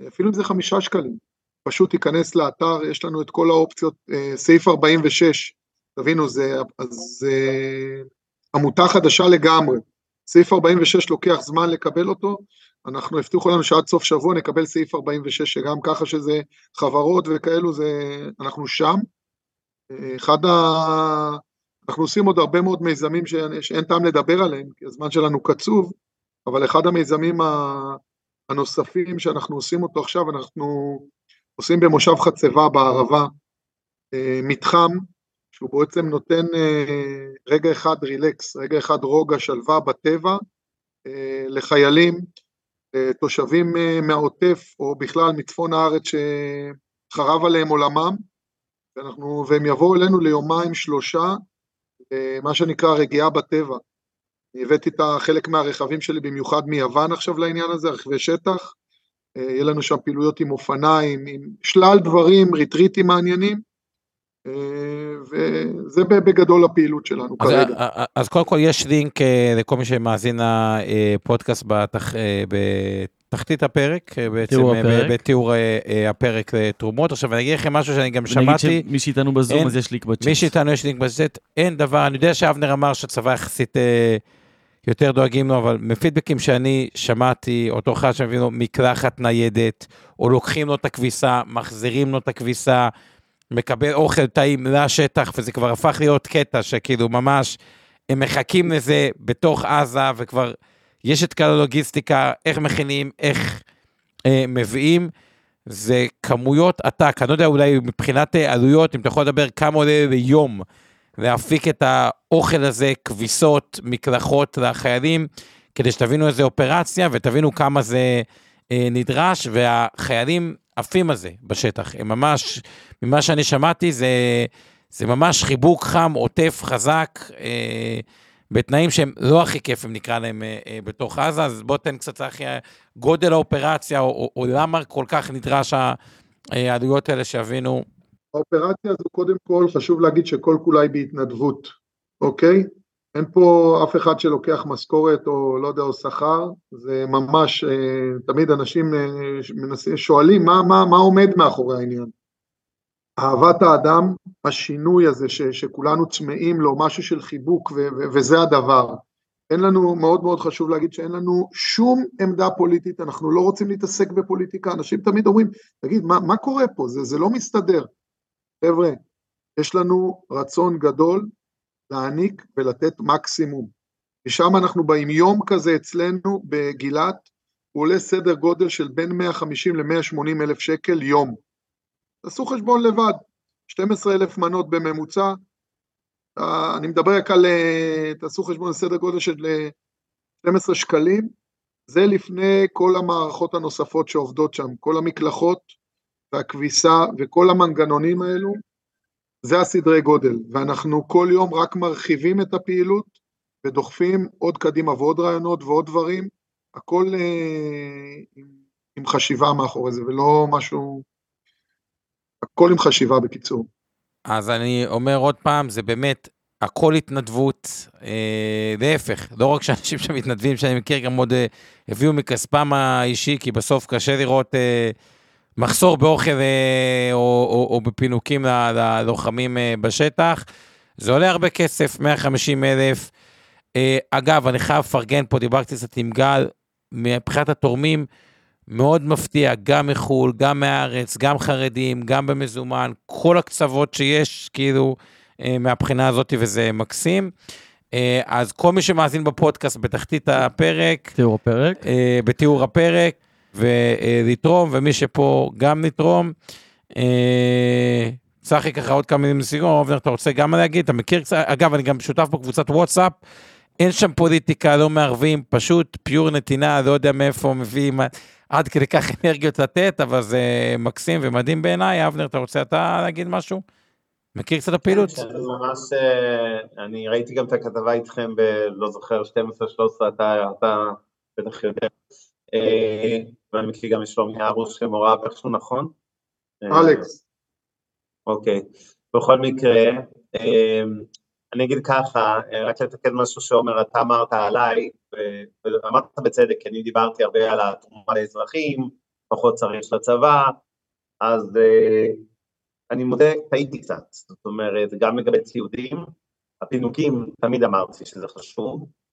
אפילו אם זה חמישה שקלים, פשוט ייכנס לאתר, יש לנו את כל האופציות, סעיף 46, תבינו, זה, זה עמותה חדשה לגמרי. סעיף 46 לוקח זמן לקבל אותו, אנחנו הבטיחו לנו שעד סוף שבוע נקבל סעיף 46, שגם ככה שזה חברות וכאלו, זה, אנחנו שם. אחד ה... אנחנו עושים עוד הרבה מאוד מיזמים שאין טעם לדבר עליהם, כי הזמן שלנו קצוב, אבל אחד המיזמים הנוספים שאנחנו עושים אותו עכשיו, אנחנו עושים במושב חצבה בערבה, מתחם שהוא בעצם נותן אה, רגע אחד רילקס, רגע אחד רוגע, שלווה בטבע אה, לחיילים, אה, תושבים מהעוטף או בכלל מצפון הארץ שחרב עליהם עולמם, ואנחנו, והם יבואו אלינו ליומיים שלושה, מה שנקרא רגיעה בטבע. אני הבאתי את חלק מהרכבים שלי במיוחד מיוון עכשיו לעניין הזה, רכבי שטח, יהיה לנו שם פעילויות עם אופניים, עם שלל דברים, ריטריטים מעניינים, וזה בגדול הפעילות שלנו אז, כרגע. אז קודם כל יש לינק אה, לכל מי שמאזין לפודקאסט בתח, אה, בתחתית הפרק, אה, בעצם הפרק. בתיאור הפרק לתרומות. עכשיו אני אגיד לכם משהו שאני גם נגיד שמעתי, שמי שאיתנו בזום אין- אז יש לינק בצ'אט. מי שאיתנו יש לינק בצ'אט, אין דבר, אני יודע שאבנר אמר שהצבא יחסית אה, יותר דואגים לו, אבל מפידבקים שאני שמעתי, אותו אחד שמביא לו מקלחת ניידת, או לוקחים לו את הכביסה, מחזירים לו את הכביסה, מקבל אוכל טעים לשטח, וזה כבר הפך להיות קטע שכאילו ממש, הם מחכים לזה בתוך עזה, וכבר יש את כל הלוגיסטיקה, איך מכינים, איך אה, מביאים. זה כמויות עתק, אני לא יודע אולי מבחינת אה, עלויות, אם אתה יכול לדבר כמה עולה ליום להפיק את האוכל הזה, כביסות, מקלחות לחיילים, כדי שתבינו איזה אופרציה ותבינו כמה זה אה, נדרש, והחיילים עפים על זה בשטח, הם ממש, ממה שאני שמעתי, זה, זה ממש חיבוק חם, עוטף, חזק, אה, בתנאים שהם לא הכי כיפים, נקרא להם, אה, אה, בתוך עזה, אז בוא תן קצת אחי, גודל האופרציה, או, או, או למה כל כך נדרש אה, העלויות האלה שיבינו. האופרציה הזו קודם כל חשוב להגיד שכל כולה היא בהתנדבות, אוקיי? אין פה אף אחד שלוקח משכורת או לא יודע, או שכר, זה ממש, אה, תמיד אנשים אה, מנסים, שואלים מה, מה, מה עומד מאחורי העניין. אהבת האדם, השינוי הזה ש, שכולנו צמאים לו, משהו של חיבוק ו, ו, וזה הדבר. אין לנו, מאוד מאוד חשוב להגיד שאין לנו שום עמדה פוליטית, אנחנו לא רוצים להתעסק בפוליטיקה, אנשים תמיד אומרים, תגיד, מה, מה קורה פה? זה, זה לא מסתדר. חבר'ה, יש לנו רצון גדול להעניק ולתת מקסימום. משם אנחנו באים. יום כזה אצלנו בגילת, הוא עולה סדר גודל של בין 150 ל-180 אלף שקל יום. תעשו חשבון לבד, 12 אלף מנות בממוצע, אה, אני מדבר רק על, אה, תעשו חשבון סדר גודל של אה, 12 שקלים, זה לפני כל המערכות הנוספות שעובדות שם, כל המקלחות והכביסה וכל המנגנונים האלו, זה הסדרי גודל, ואנחנו כל יום רק מרחיבים את הפעילות ודוחפים עוד קדימה ועוד רעיונות ועוד דברים, הכל אה, עם, חשיבה מאחורי זה, ולא משהו, הכל עם חשיבה בקיצור. אז אני אומר עוד פעם, זה באמת הכל התנדבות, אה, להפך, לא רק שאנשים שמתנדבים, שאני מכיר, גם עוד אה, הביאו מכספם האישי, כי בסוף קשה לראות אה, מחסור באוכל אה, או, או, או בפינוקים ללוחמים אה, בשטח. זה עולה הרבה כסף, 150 אלף. אה, אגב, אני חייב לפרגן פה, דיברתי קצת עם גל, מבחינת התורמים, מאוד מפתיע, גם מחו"ל, גם מהארץ, גם חרדים, גם במזומן, כל הקצוות שיש, כאילו, מהבחינה הזאת, וזה מקסים. אז כל מי שמאזין בפודקאסט בתחתית הפרק, תיאור הפרק, בתיאור הפרק, ולתרום, ומי שפה גם לתרום. צחי ככה עוד כמה מילים לסיום, אובנר, אתה רוצה גם להגיד? אתה מכיר קצת, אגב, אני גם שותף בקבוצת וואטסאפ, אין שם פוליטיקה, לא מערבים, פשוט פיור נתינה, לא יודע מאיפה מביאים עד כדי כך אנרגיות לתת, אבל זה מקסים ומדהים בעיניי. אבנר, אתה רוצה אתה להגיד משהו? מכיר קצת הפעילות? כן, אני ממש, אה, אני ראיתי גם את הכתבה איתכם ב... לא זוכר, 12-13, אתה, אתה בטח יודע. אה, ואני מכיר גם את שלומי ארוש שמורה איכשהו נכון? אה, אלכס. אוקיי. בכל מקרה, אני אגיד ככה, רק לתקן משהו שעומר, אתה אמרת עליי, ואמרת בצדק, כי אני דיברתי הרבה על התרומה לאזרחים, פחות צריך לצבא, אז אני מודה, טעיתי קצת, זאת אומרת, גם לגבי ציודים, הפינוקים, תמיד אמרתי שזה חשוב, אה,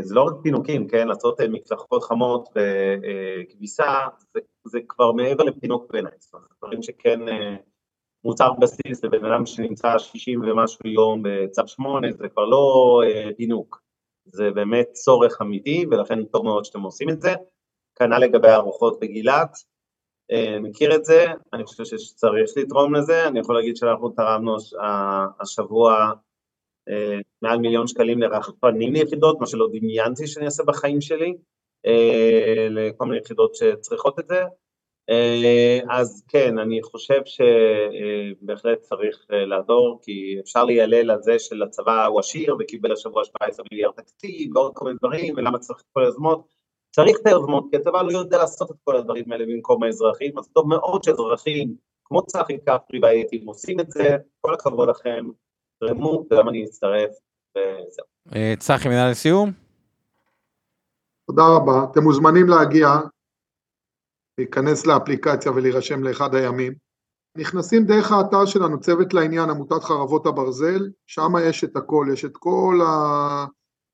זה לא רק פינוקים, כן, לעשות אה, מקלחות חמות וכביסה, זה, זה כבר מעבר לפינוק בעיניי, זאת אומרת, דברים שכן אה, מוצר בסיס לבן אדם שנמצא 60 ומשהו יום בצו 8, זה כבר לא פינוק, זה באמת צורך אמיתי, ולכן טוב מאוד שאתם עושים את זה. כנ"ל לגבי ארוחות בגילת, אה, מכיר את זה, אני חושב שצריך לתרום לזה, אני יכול להגיד שאנחנו תרמנו השבוע אה, מעל מיליון שקלים לרחפנים ליחידות, מה שלא דמיינתי שאני אעשה בחיים שלי, אה, לכל מיני יחידות שצריכות את זה, אז כן, אני חושב שבהחלט צריך לעזור, כי אפשר להיעלל על זה שלצבא הוא עשיר וקיבל השבוע 17 מיליארד תקציב ועוד כל מיני דברים, ולמה צריך את כל היוזמות, צריך את היוזמות, כי הצבא לא יודע לעשות את כל הדברים האלה במקום האזרחים, אז טוב מאוד שאזרחים כמו צחי כפרי והייטים עושים את זה, כל הכבוד לכם, תרמו, וגם אני אצטרף, וזהו. אה, צחי, מילה לסיום? תודה רבה, אתם מוזמנים להגיע, להיכנס לאפליקציה ולהירשם לאחד הימים. נכנסים דרך האתר שלנו, צוות לעניין, עמותת חרבות הברזל, שם יש את הכל, יש את כל ה...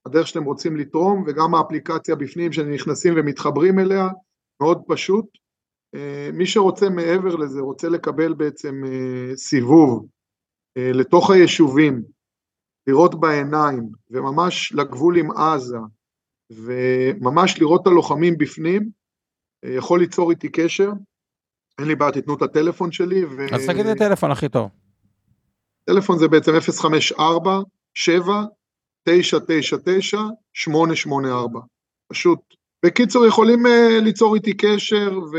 הדרך שאתם רוצים לתרום, וגם האפליקציה בפנים שנכנסים ומתחברים אליה, מאוד פשוט. אה, מי שרוצה מעבר לזה, רוצה לקבל בעצם אה, סיבוב לתוך היישובים, לראות בעיניים, וממש לגבול עם עזה, וממש לראות את הלוחמים בפנים, יכול ליצור איתי קשר. אין לי בעיה, תיתנו את הטלפון שלי. ו... אז תגיד את הטלפון הכי טוב. טלפון זה בעצם 054 7 999-884, פשוט. בקיצור, יכולים uh, ליצור איתי קשר ו...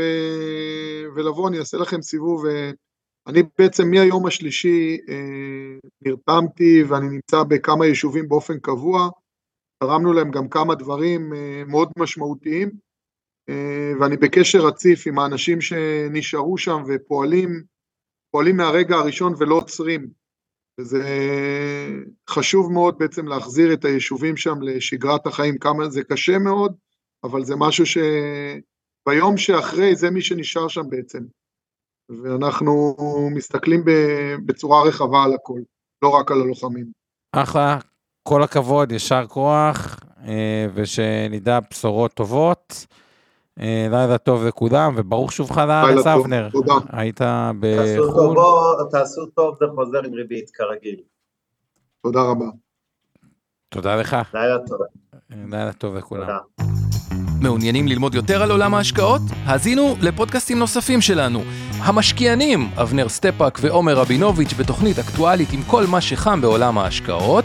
ולבוא, אני אעשה לכם סיבוב. Uh, אני בעצם מהיום השלישי uh, נרתמתי ואני נמצא בכמה יישובים באופן קבוע, תרמנו להם גם כמה דברים uh, מאוד משמעותיים, uh, ואני בקשר רציף עם האנשים שנשארו שם ופועלים, פועלים מהרגע הראשון ולא עוצרים. וזה חשוב מאוד בעצם להחזיר את היישובים שם לשגרת החיים, כמה זה קשה מאוד, אבל זה משהו שביום שאחרי זה מי שנשאר שם בעצם. ואנחנו מסתכלים בצורה רחבה על הכל, לא רק על הלוחמים. אחלה, כל הכבוד, יישר כוח, אה, ושנדע בשורות טובות. אה, לילה טוב לכולם, וברוך שובך לארץ, אבנר. תודה. היית בחו"ל. תעשו טוב, זה חוזר עם ריבית, כרגיל. תודה רבה. תודה לך. לילה טוב. לילה טוב לכולם. מעוניינים ללמוד יותר על עולם ההשקעות? האזינו לפודקאסטים נוספים שלנו. המשקיענים, אבנר סטפק ועומר רבינוביץ' בתוכנית אקטואלית עם כל מה שחם בעולם ההשקעות.